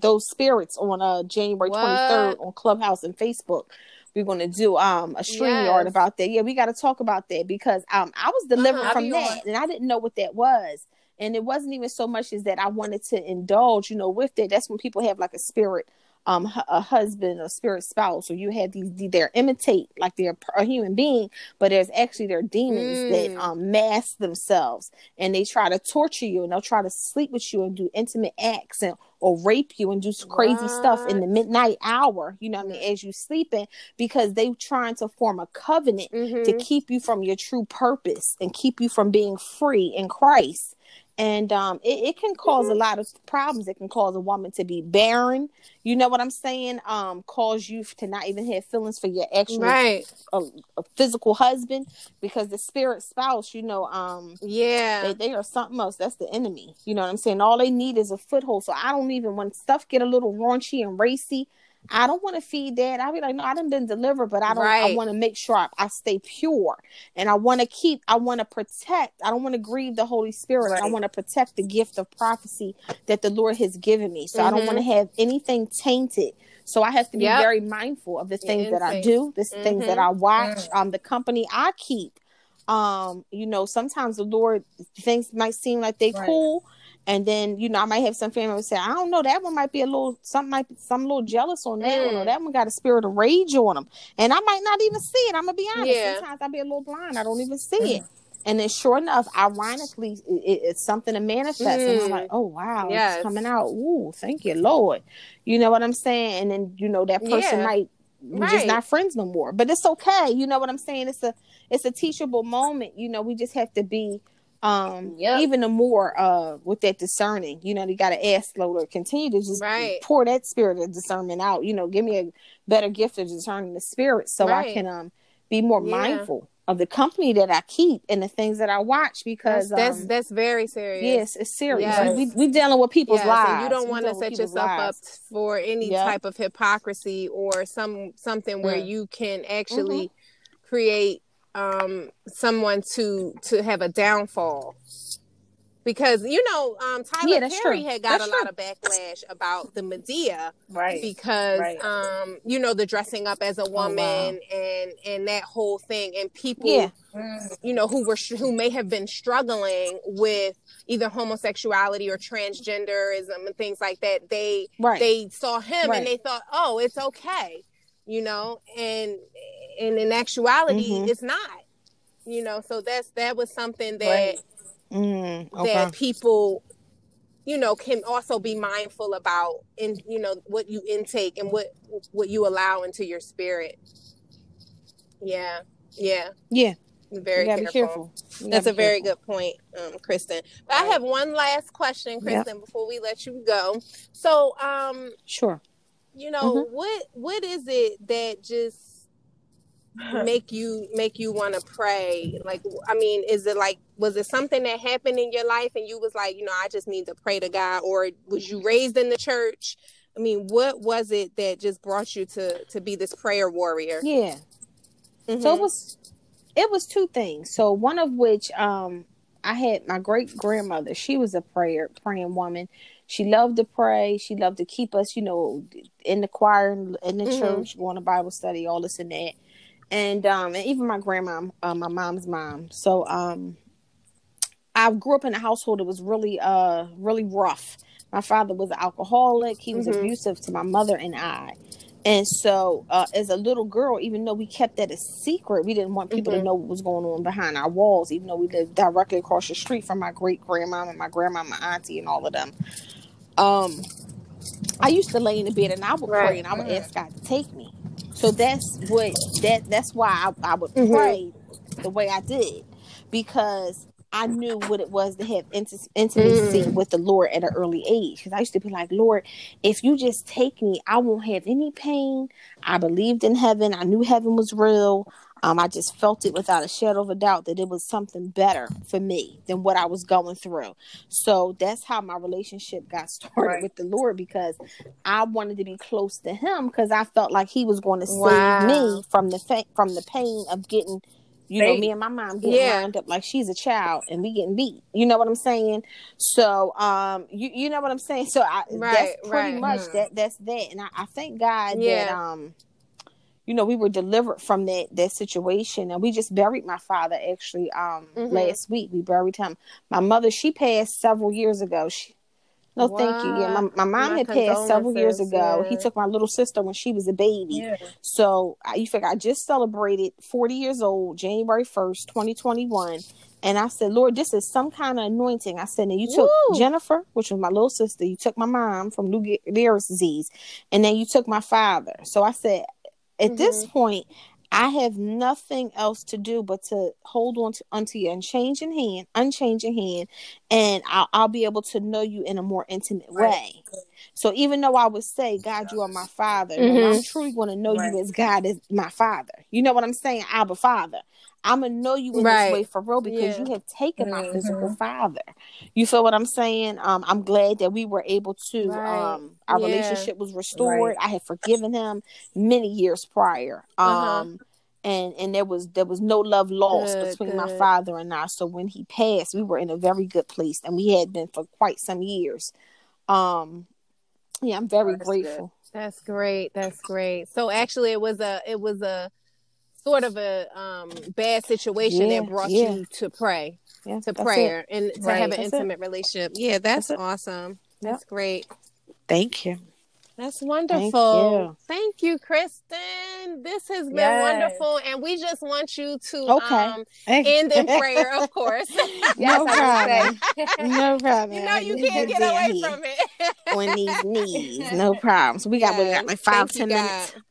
those spirits on uh January twenty third on Clubhouse and Facebook. We're gonna do um a stream yes. yard about that. Yeah, we got to talk about that because um I was delivered uh-huh, from that and I didn't know what that was and it wasn't even so much as that I wanted to indulge, you know, with that. That's when people have like a spirit um a husband a spirit spouse or you have these they're imitate like they're a human being but there's actually their demons mm. that um mask themselves and they try to torture you and they'll try to sleep with you and do intimate acts and or rape you and do crazy what? stuff in the midnight hour, you know what I mean, as you're sleeping, because they're trying to form a covenant mm-hmm. to keep you from your true purpose and keep you from being free in Christ and um, it, it, can mm-hmm. a lot of problems. It can cause a woman to be barren. You know what I'm saying? Um, cause you to not even have feelings for your actual right. uh, physical husband because the spirit spouse, you know, um, yeah, they, they, are something else. That's the enemy. You know what I'm saying? All they need is a foothold. So I don't even when stuff get a little raunchy and racy. I don't want to feed that. I'll be like, no, I done been delivered, but I don't. Right. I want to make sure I, I, stay pure, and I want to keep. I want to protect. I don't want to grieve the Holy Spirit. Right. I want to protect the gift of prophecy that the Lord has given me. So mm-hmm. I don't want to mm-hmm. have anything tainted. So I have to be yep. very mindful of the things that I do, the mm-hmm. things that mm-hmm. I watch, mm. um, the company I keep. Um, you know, sometimes the Lord things might seem like they right. cool and then, you know, I might have some family say, I don't know, that one might be a little, some might be some little jealous on that mm. one, or that one got a spirit of rage on them. And I might not even see it. I'm gonna be honest. Yeah. Sometimes I'll be a little blind. I don't even see mm. it. And then, sure enough, ironically, it, it's something to manifest. Mm. And I'm like, mm. oh wow, yes. it's coming out. Ooh, thank you, Lord. You know what I'm saying? And then, you know, that person yeah. might we're right. just not friends no more. But it's okay. You know what I'm saying? It's a it's a teachable moment. You know, we just have to be um yep. even the more uh with that discerning you know you got to ask lord continue to just right. pour that spirit of discernment out you know give me a better gift of discerning the spirit so right. i can um be more yeah. mindful of the company that I keep and the things that I watch because that's that's, um, that's very serious. Yes, it's serious. Yes. We we dealing with people's yes, lives. you don't want to set yourself lives. up for any yep. type of hypocrisy or some something where you can actually mm-hmm. create um, someone to to have a downfall because you know um, Tyler yeah, Perry true. had got that's a true. lot of backlash about the Madea, right? Because right. Um, you know the dressing up as a woman oh, wow. and and that whole thing, and people, yeah. you know, who were who may have been struggling with either homosexuality or transgenderism and things like that. They right. they saw him right. and they thought, oh, it's okay, you know, and and in actuality, mm-hmm. it's not. You know, so that's that was something that. Right mm, okay. that people you know can also be mindful about and you know what you intake and what what you allow into your spirit yeah yeah yeah very careful. careful. That's a very good point, um, Kristin. But I have one last question, Kristin, yep. before we let you go. So, um, sure. You know mm-hmm. what? What is it that just make you make you want to pray like i mean is it like was it something that happened in your life and you was like you know i just need to pray to god or was you raised in the church i mean what was it that just brought you to to be this prayer warrior yeah mm-hmm. so it was it was two things so one of which um i had my great grandmother she was a prayer praying woman she loved to pray she loved to keep us you know in the choir in the mm-hmm. church going to bible study all this and that and um and even my grandma, uh, my mom's mom. So um I grew up in a household that was really uh really rough. My father was an alcoholic. He was mm-hmm. abusive to my mother and I. And so, uh, as a little girl, even though we kept that a secret, we didn't want people mm-hmm. to know what was going on behind our walls, even though we lived directly across the street from my great grandma and my grandma, my auntie, and all of them. Um, I used to lay in the bed and I would right. pray and I would ask God to take me. So that's what that that's why I, I would mm-hmm. pray the way I did because I knew what it was to have int- intimacy mm. with the Lord at an early age. Because I used to be like, Lord, if you just take me, I won't have any pain. I believed in heaven. I knew heaven was real. Um, I just felt it without a shadow of a doubt that it was something better for me than what I was going through. So that's how my relationship got started right. with the Lord because I wanted to be close to Him because I felt like He was going to wow. save me from the fa- from the pain of getting you know, me and my mom getting yeah. lined up like she's a child and we getting beat. You know what I'm saying? So, um, you you know what I'm saying? So I right, that's pretty right. much hmm. that that's that. And I, I thank God yeah. that um you know, we were delivered from that that situation, and we just buried my father actually um mm-hmm. last week. We buried him. My mother, she passed several years ago. She, no, thank you. Yeah, my, my mom my had passed several years ago. Yeah. He took my little sister when she was a baby. Yeah. So you figure I just celebrated 40 years old, January 1st, 2021. And I said, Lord, this is some kind of anointing. I said, and you took Woo! Jennifer, which was my little sister. You took my mom from Lou Gehrig's disease. And then you took my father. So I said, at mm-hmm. this point, I have nothing else to do but to hold on to unto your unchanging hand, unchanging hand, and I'll, I'll be able to know you in a more intimate right. way. So even though I would say, God, you are my father, mm-hmm. I'm truly going to know right. you as God is my father. You know what I'm saying? Abba Father. I'm gonna know you in right. this way for real because yeah. you have taken mm-hmm. my physical father. You feel what I'm saying? Um, I'm glad that we were able to. Right. Um, our yeah. relationship was restored. Right. I had forgiven him many years prior. Uh-huh. Um, uh-huh. and and there was there was no love lost good, between good. my father and I. So when he passed, we were in a very good place, and we had been for quite some years. Um, yeah, I'm very That's grateful. Good. That's great. That's great. So actually, it was a it was a sort of a um, bad situation yeah, that brought yeah. you to pray, yeah, to prayer, it. and to right. have an that's intimate it. relationship. Yeah, that's, that's awesome. That's great. Thank you. That's wonderful. Thank you, Thank you Kristin. This has been yes. wonderful, and we just want you to okay. um, end in prayer, of course. no problem. no problem. You know you can't get away from it. On these knees, no problems. We got, yes. we got like five, Thank ten minutes. God.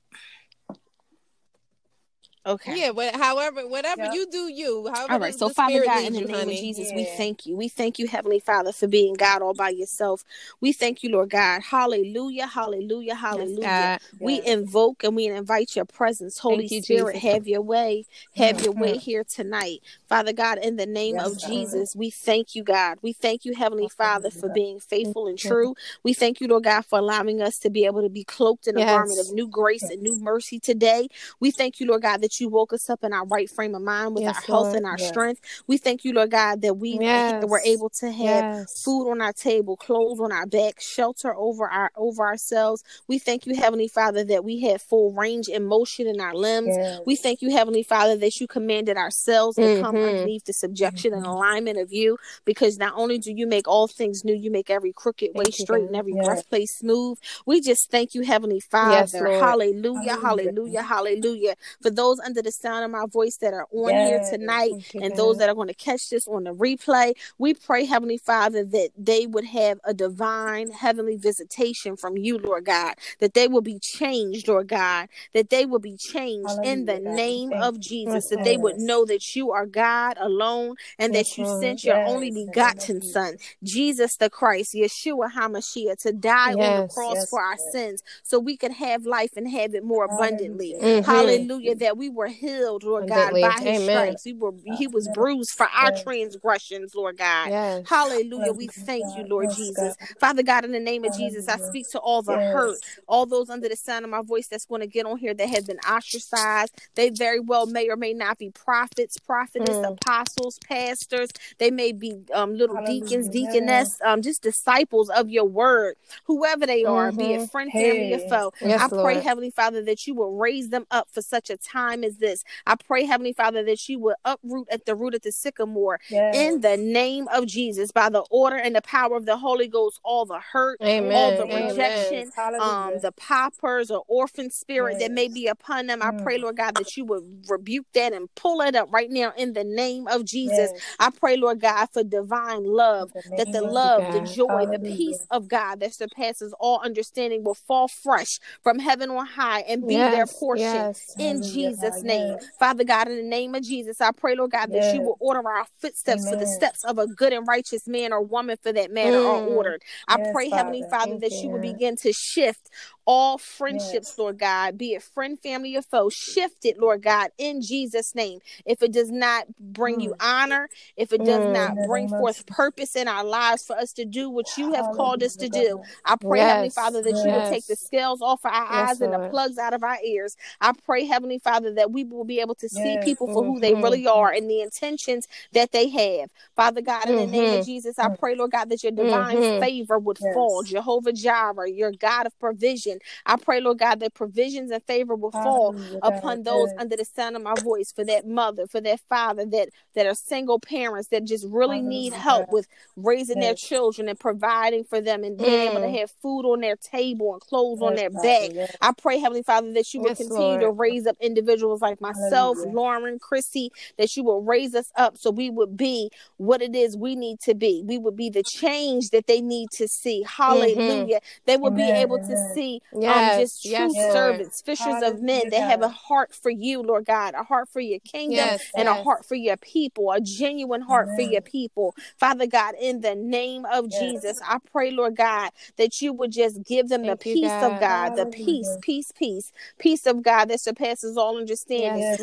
Okay. Yeah, but however, whatever yep. you do, you. However all right. So, Father God, in the name honey. of Jesus, yeah. we thank you. We thank you, Heavenly Father, for being God all by yourself. We thank you, Lord God. Hallelujah, hallelujah, hallelujah. Yes, we yes. invoke and we invite your presence, Holy you, Spirit. Jesus. Have your way. Have your way mm-hmm. here tonight, Father God. In the name yes, of Jesus, we thank you, God. We thank you, Heavenly Father, for being faithful and true. We thank you, Lord God, for allowing us to be able to be cloaked in a garment of new grace and new mercy today. We thank you, Lord God, that you woke us up in our right frame of mind with yes, our health Lord. and our yes. strength. We thank you, Lord God, that we yes. were able to have food on our table, clothes on our back, shelter over our over ourselves. We thank you, Heavenly Father, that we have full range and motion in our limbs. We thank you, Heavenly Father, that you commanded ourselves to mm-hmm. come underneath the subjection mm-hmm. and alignment of you, because not only do you make all things new, you make every crooked way straight and every rough place smooth. We just thank you, Heavenly Father. hallelujah, hallelujah, hallelujah. For those those under the sound of my voice that are on yes. here tonight and those that are going to catch this on the replay, we pray, Heavenly Father, that they would have a divine heavenly visitation from you, Lord God, that they will be changed, Lord God, that they will be changed Hallelujah, in the name Thank of Jesus, that they would know that you are God alone and yes, that you sent your yes, only begotten Son, Jesus the Christ, Yeshua HaMashiach, to die on the cross for our sins so we could have life and have it more abundantly. Mm-hmm. Hallelujah. That we were healed, Lord God, by his Amen. stripes. We were he was bruised for our transgressions, Lord God. Hallelujah. We thank you, Lord Jesus. Father God, in the name of Jesus, I speak to all the hurt, all those under the sound of my voice that's going to get on here that have been ostracized. They very well may or may not be prophets, prophetess, mm. apostles, pastors. They may be um, little Hallelujah. deacons, deaconess, um, just disciples of your word, whoever they are, mm-hmm. be it mm-hmm. friend, hey. or foe. Yes, I pray, Lord. Heavenly Father, that you will raise them up for such a time as this. I pray, Heavenly Father, that you will uproot at the root of the sycamore yes. in the name of Jesus by the order and the power of the Holy Ghost, all the hurt, Amen. all the rejection, um, the paupers or orphan spirit yes. that may be upon them. I mm. pray, Lord God, that you would rebuke that and pull it up right now in the name of Jesus. I pray, Lord God, for divine love, the that the love, the joy, Hallelujah. the peace of God that surpasses all understanding will fall fresh from heaven on high and be yes, their portion yes. in Jesus' name. Yes. Father God, in the name of Jesus, I pray, Lord God, that you will order our footsteps Amen. for the steps of a good and righteous man or woman for that matter mm. are ordered. I pray, Father. Heavenly Father, Thank that you will begin to shift all friendships, yes. Lord God, be it friend, family, or foe, shift it, Lord God, in Jesus' name. If it does not bring mm. you honor, if it does mm. not bring forth purpose in our lives for us to do what you have called us to do, I pray, yes. Heavenly Father, that yes. you will take the scales off of our eyes and the plugs out of our ears. I pray, Heavenly Father, that we will be able to see people for mm-hmm. who they mm-hmm. really are and the intentions that they have. Father God, in mm-hmm. the name of mm-hmm. Jesus, I pray, Lord God, that your divine mm-hmm. favor would fall. Jehovah Jireh, your God of provision I pray, Lord God, that provisions and favor will fall upon those under the sound of my voice for that mother, for that father that that are single parents that just really need help with raising their children and providing for them and being able to mm. have food on their table and clothes on their back. I pray, Heavenly Father, that you will continue Lord. to raise up individuals like myself, Hallelujah. Lauren, Chrissy, that you will raise us up so we would be what it is we need to be. We would be the change that they need to see. Mm-hmm. Hallelujah. Mm-hmm. They will be able to see yes, um, just true yes, servants, fishers Hallelujah. of men. They have a heart for you, Lord God, a heart for your kingdom yes, and a heart for your people, a genuine heart Amen. for your people. Father God, in the name of Jesus, I pray, Lord God, that you would just give them Thank the peace God. of God, Hallelujah. the peace, peace, peace, peace of God that surpasses all understanding.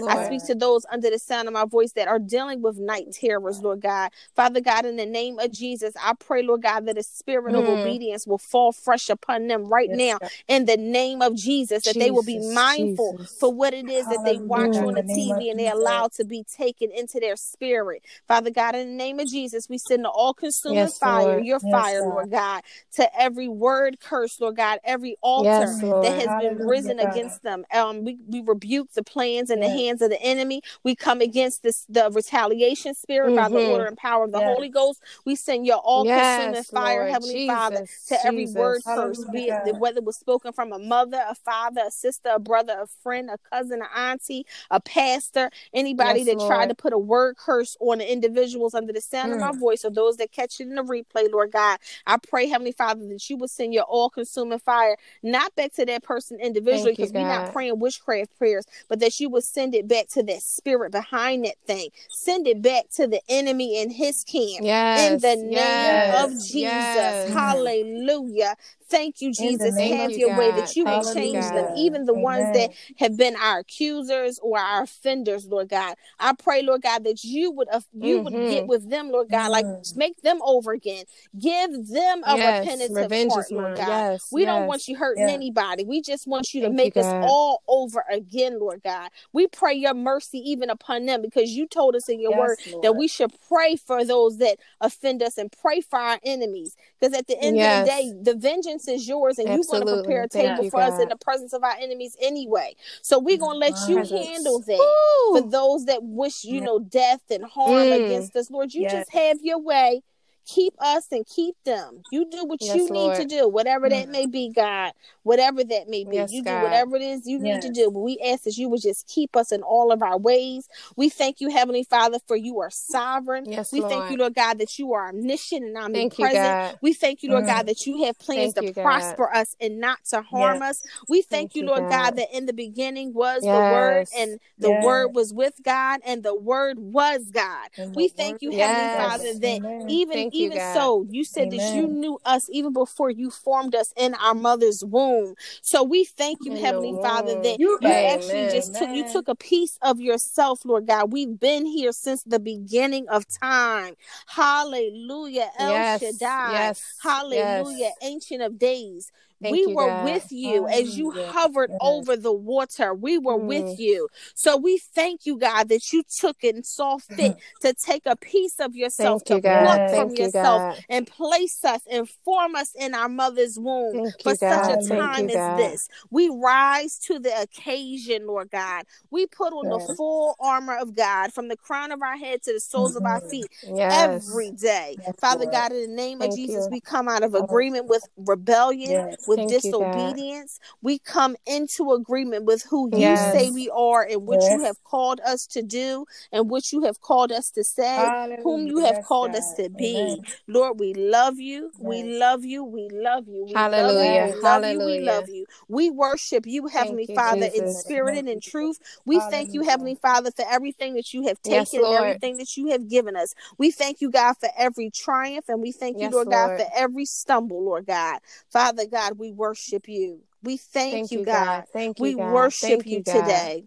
I speak to those under the sound of my voice that are dealing with night terrors, Lord God. Father God, in the name of Jesus, I pray, Lord God, that a spirit mm. of obedience will fall fresh upon them right now in the name of Jesus, that Jesus, they will be mindful Jesus. for what it is that they watch on the TV and they allow to be taken into their spirit. Father God, in the name of Jesus, we send the all consuming yes, fire, Lord. your yes, fire, Lord. Lord God, to every word curse, Lord God, every altar yes, that has Hallelujah, been risen God. against them. Um, we, we rebuke the plans and the hands of the enemy. We come against this the retaliation spirit mm-hmm. by the mm-hmm. order and power of the Holy Ghost. We send your all consuming fire, Lord. Heavenly Jesus, Father, to every word curse, be it whether it was spoken from a mother, a father, a sister, a brother, a friend, a cousin, an auntie, a pastor, anybody yes, that Lord. tried to put a word curse on the individuals under the sound mm. of my mm. voice or those that catch it in the replay, Lord God. I pray, Heavenly Father, that you will send your all consuming fire, not back to that person individually, because we're not praying witchcraft prayers, but that you will send it back to that spirit behind that thing. Send it back to the enemy in his camp. Yes, in the name yes, of Jesus. Yes. Hallelujah. Thank you, Jesus. Have your God. way that you will change God. them, even the Amen. ones that have been our accusers or our offenders, Lord God. I pray, Lord God, that you would uh, you mm-hmm. would get mm-hmm. with them, Lord God, mm-hmm. like make them over again. Give them a yes. repentance Revenge heart, Lord God. Yes. We yes. don't want you hurting yeah. anybody. We just want you Thank to make you, us all over again, Lord God. We pray your mercy even upon them because you told us in your word Lord. that we should pray for those that offend us and pray for our enemies. Because at the end of the day, the vengeance is yours and you're going to prepare a table for God. us in the presence of our enemies anyway. So we're going to let you presence. handle that Ooh. for those that wish, you know, death and harm mm. against us. Lord, you yes. just have your way. Keep us and keep them. You do what yes, you Lord. need to do, whatever that may be, God. Whatever that may be. Yes, you God. do whatever it is you yes. need to do. But we ask that you would just keep us in all of our ways. We thank you, Heavenly Father, for you are sovereign. Yes, we Lord. thank you, Lord God, that you are omniscient and omnipresent. You, we thank you, Lord mm. God, that you have plans thank to you, prosper God. us and not to harm us. We thank, thank you, Lord God. God. that in the beginning was the word and the word was with God and the word was God. And we thank you, Heavenly Father, that Amen. even thank even you, so, you said Amen. that you knew us even before you formed us in our mother's womb. So we thank you, in Heavenly Father, that you, you actually just took you took a piece of yourself, Lord God. We've been here since the beginning of time. Hallelujah. El yes. Shaddai. Yes. Hallelujah. Yes. Ancient of days. Thank we were God. with you as you hovered over the water. We were mm. with you. So we thank you, God, that you took and saw fit to take a piece of yourself, thank to you, pluck from thank yourself, you, and place us and form us in our mother's womb thank for you, such a time as God. this. We rise to the occasion, Lord God. We put on yes. the full armor of God from the crown of our head to the soles mm-hmm. of our mm-hmm. feet every day. Father Lord. God, in the name of Jesus, we come out of agreement with rebellion, with with Thank disobedience. You, we come into agreement with who yes. you say we are and what yes. you have called us to do and what you have called us to say, Hallelujah. whom you have yes, called God. us to be. Amen. Lord, we love you. We love you. We love you. We Hallelujah. Love you. We love Hallelujah. you. We love you. We worship you, Heavenly you, Father, Jesus. in spirit and in truth. We Hallelujah. thank you, Heavenly Father, for everything that you have taken and everything that you have given us. We thank you, God, for every triumph and we thank you, Lord, Lord God, for every stumble, Lord God. Father God, we worship you. We thank, thank you, God. God. Thank you. We God. worship thank you, today.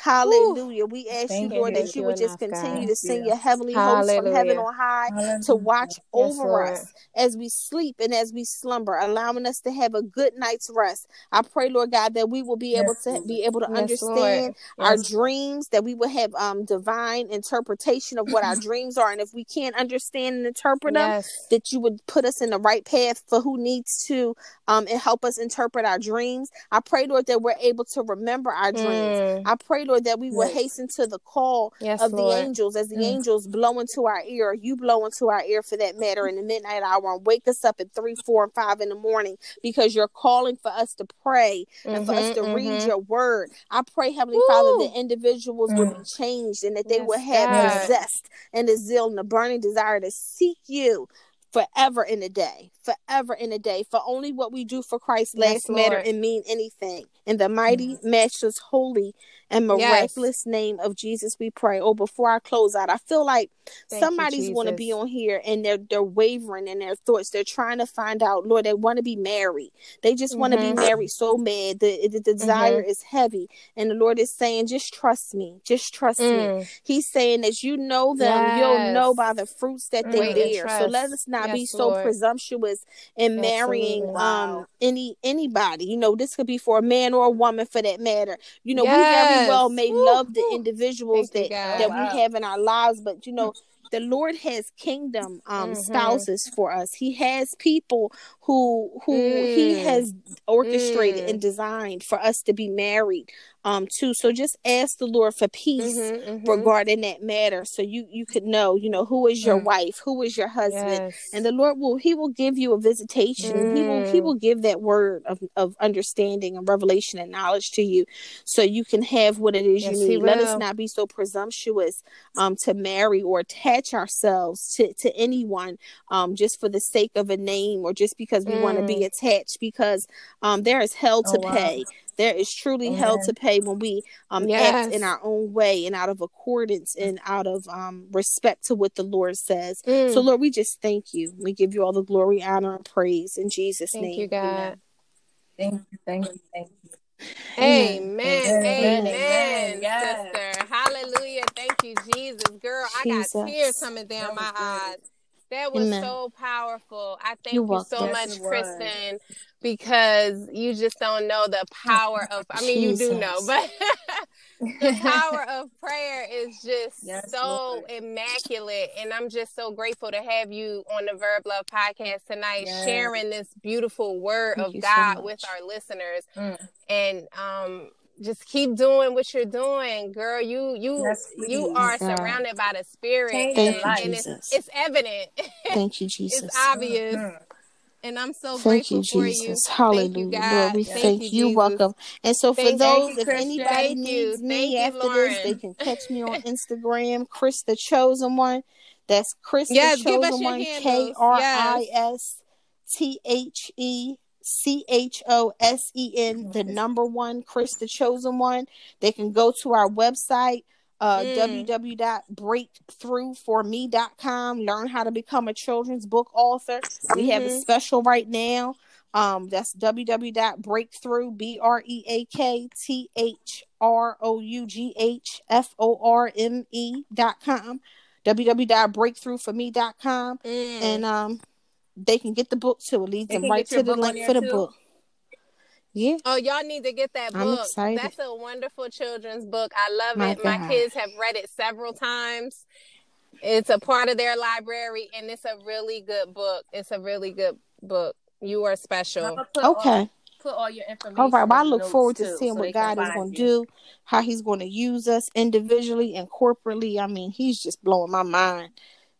Hallelujah. Ooh, we ask you, Lord, that you would just continue God. to send your heavenly hosts from heaven on high Hallelujah. to watch yes, over Lord. us as we sleep and as we slumber, allowing us to have a good night's rest. I pray, Lord God, that we will be yes, able to Lord. be able to yes, understand our dreams, that we will have um divine interpretation of what our dreams are. And if we can't understand and interpret them, that you would put us in the right path for who needs to um and help us interpret our dreams. I pray, Lord, that we're able to remember our dreams. Mm. I pray, Lord, that we will yes. hasten to the call yes, of Lord. the angels as the mm. angels blow into our ear, you blow into our ear for that matter in the midnight hour and wake us up at three, four, and five in the morning because you're calling for us to pray mm-hmm, and for us to mm-hmm. read mm-hmm. your word. I pray, Heavenly. Father, that individuals mm. will be changed and that they yes, will have God. the zest and the zeal and the burning desire to seek you forever in a day, forever in a day. For only what we do for Christ lasts yes, matter and mean anything. In the mighty, mm-hmm. matchless, holy, and miraculous yes. name of Jesus, we pray. Oh, before I close out, I feel like Thank somebody's want to be on here and they're they're wavering in their thoughts. They're trying to find out, Lord, they want to be married. They just mm-hmm. want to be married so mad. The, the desire mm-hmm. is heavy. And the Lord is saying, just trust me. Just trust mm. me. He's saying that you know them, yes. you'll know by the fruits that they bear. So let us not yes, be so Lord. presumptuous in marrying um any anybody. You know, this could be for a man or a woman for that matter. You know, we very well may Woo. love the individuals Thank that that wow. we have in our lives, but you know, the Lord has kingdom um mm-hmm. spouses for us. He has people who who mm. he has orchestrated mm. and designed for us to be married um too so just ask the lord for peace mm-hmm, mm-hmm. regarding that matter so you you could know you know who is your mm. wife who is your husband yes. and the lord will he will give you a visitation mm. he will he mm. will give that word of, of understanding and revelation and knowledge to you so you can have what it is yes, you need let us not be so presumptuous um to marry or attach ourselves to to anyone um just for the sake of a name or just because we mm. want to be attached because um there is hell to oh, pay wow there is truly hell to pay when we um yes. act in our own way and out of accordance and out of um respect to what the Lord says. Mm. So Lord, we just thank you. We give you all the glory, honor, and praise in Jesus' thank name. Thank you, God. Thank you, thank you, thank you. Amen. Amen. Amen. Yes. Sister. Hallelujah. Thank you, Jesus. Girl, Jesus. I got tears coming down my eyes. That was Amen. so powerful. I thank You're you welcome. so much, yes, Kristin, because you just don't know the power of I mean Jesus. you do know, but the power of prayer is just yes, so Lord. immaculate and I'm just so grateful to have you on the Verb Love podcast tonight yes. sharing this beautiful word Thank of God so with our listeners. Mm. And um just keep doing what you're doing, girl. You you yes, you are God. surrounded by the spirit, Thank and, you, and it's, it's, evident. Thank you, Jesus. it's obvious. Mm-hmm. And I'm so thank grateful you, for Jesus. you. Hallelujah. Thank you, Lord, we thank, thank you. you welcome. And so for thank those, you, if anybody needs me after Lauren. this, they can catch me on Instagram, Kris the Chosen One. That's Kris yes, the Chosen One, K R I S T H E C H O S E N, the number one, Kris the Chosen One. They can go to our website, uh, mm. www.breakthroughforme.com, learn how to become a children's book author. We mm-hmm. have a mm-hmm. special right now. Um, that's www.breakthrough, B R E A K T H R O U G H F O R M E.com, www.breakthroughforme.com. Mm. And um, they can get the book too. It leads they them right to the link for the too. book. Yeah. Oh, y'all need to get that book. I'm excited. That's a wonderful children's book. I love My it. God. My kids have read it several times. It's a part of their library, and it's a really good book. It's a really good book. You are special. Okay. All, put all your information. All right. Well, I look forward to seeing so what God is going to do, how He's going to use us individually and corporately. I mean, He's just blowing my mind.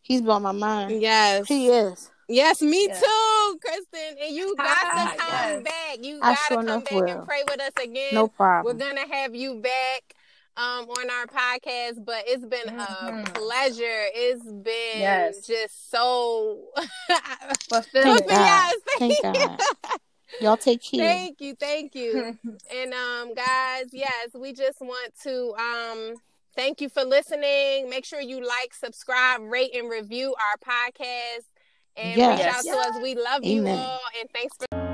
He's blowing my mind. Yes, He is. Yes, me yes. too, Kristin. And you got to come yes. back. You got to sure come back will. and pray with us again. No problem. We're gonna have you back um, on our podcast, but it's been mm-hmm. a pleasure. It's been yes. just so fulfilling. yes, thank, thank God. Y'all take care. Thank you, thank you. and um, guys, yes, we just want to um thank you for listening. Make sure you like, subscribe, rate, and review our podcast and yes. reach out yes. to us. We love Amen. you all and thanks for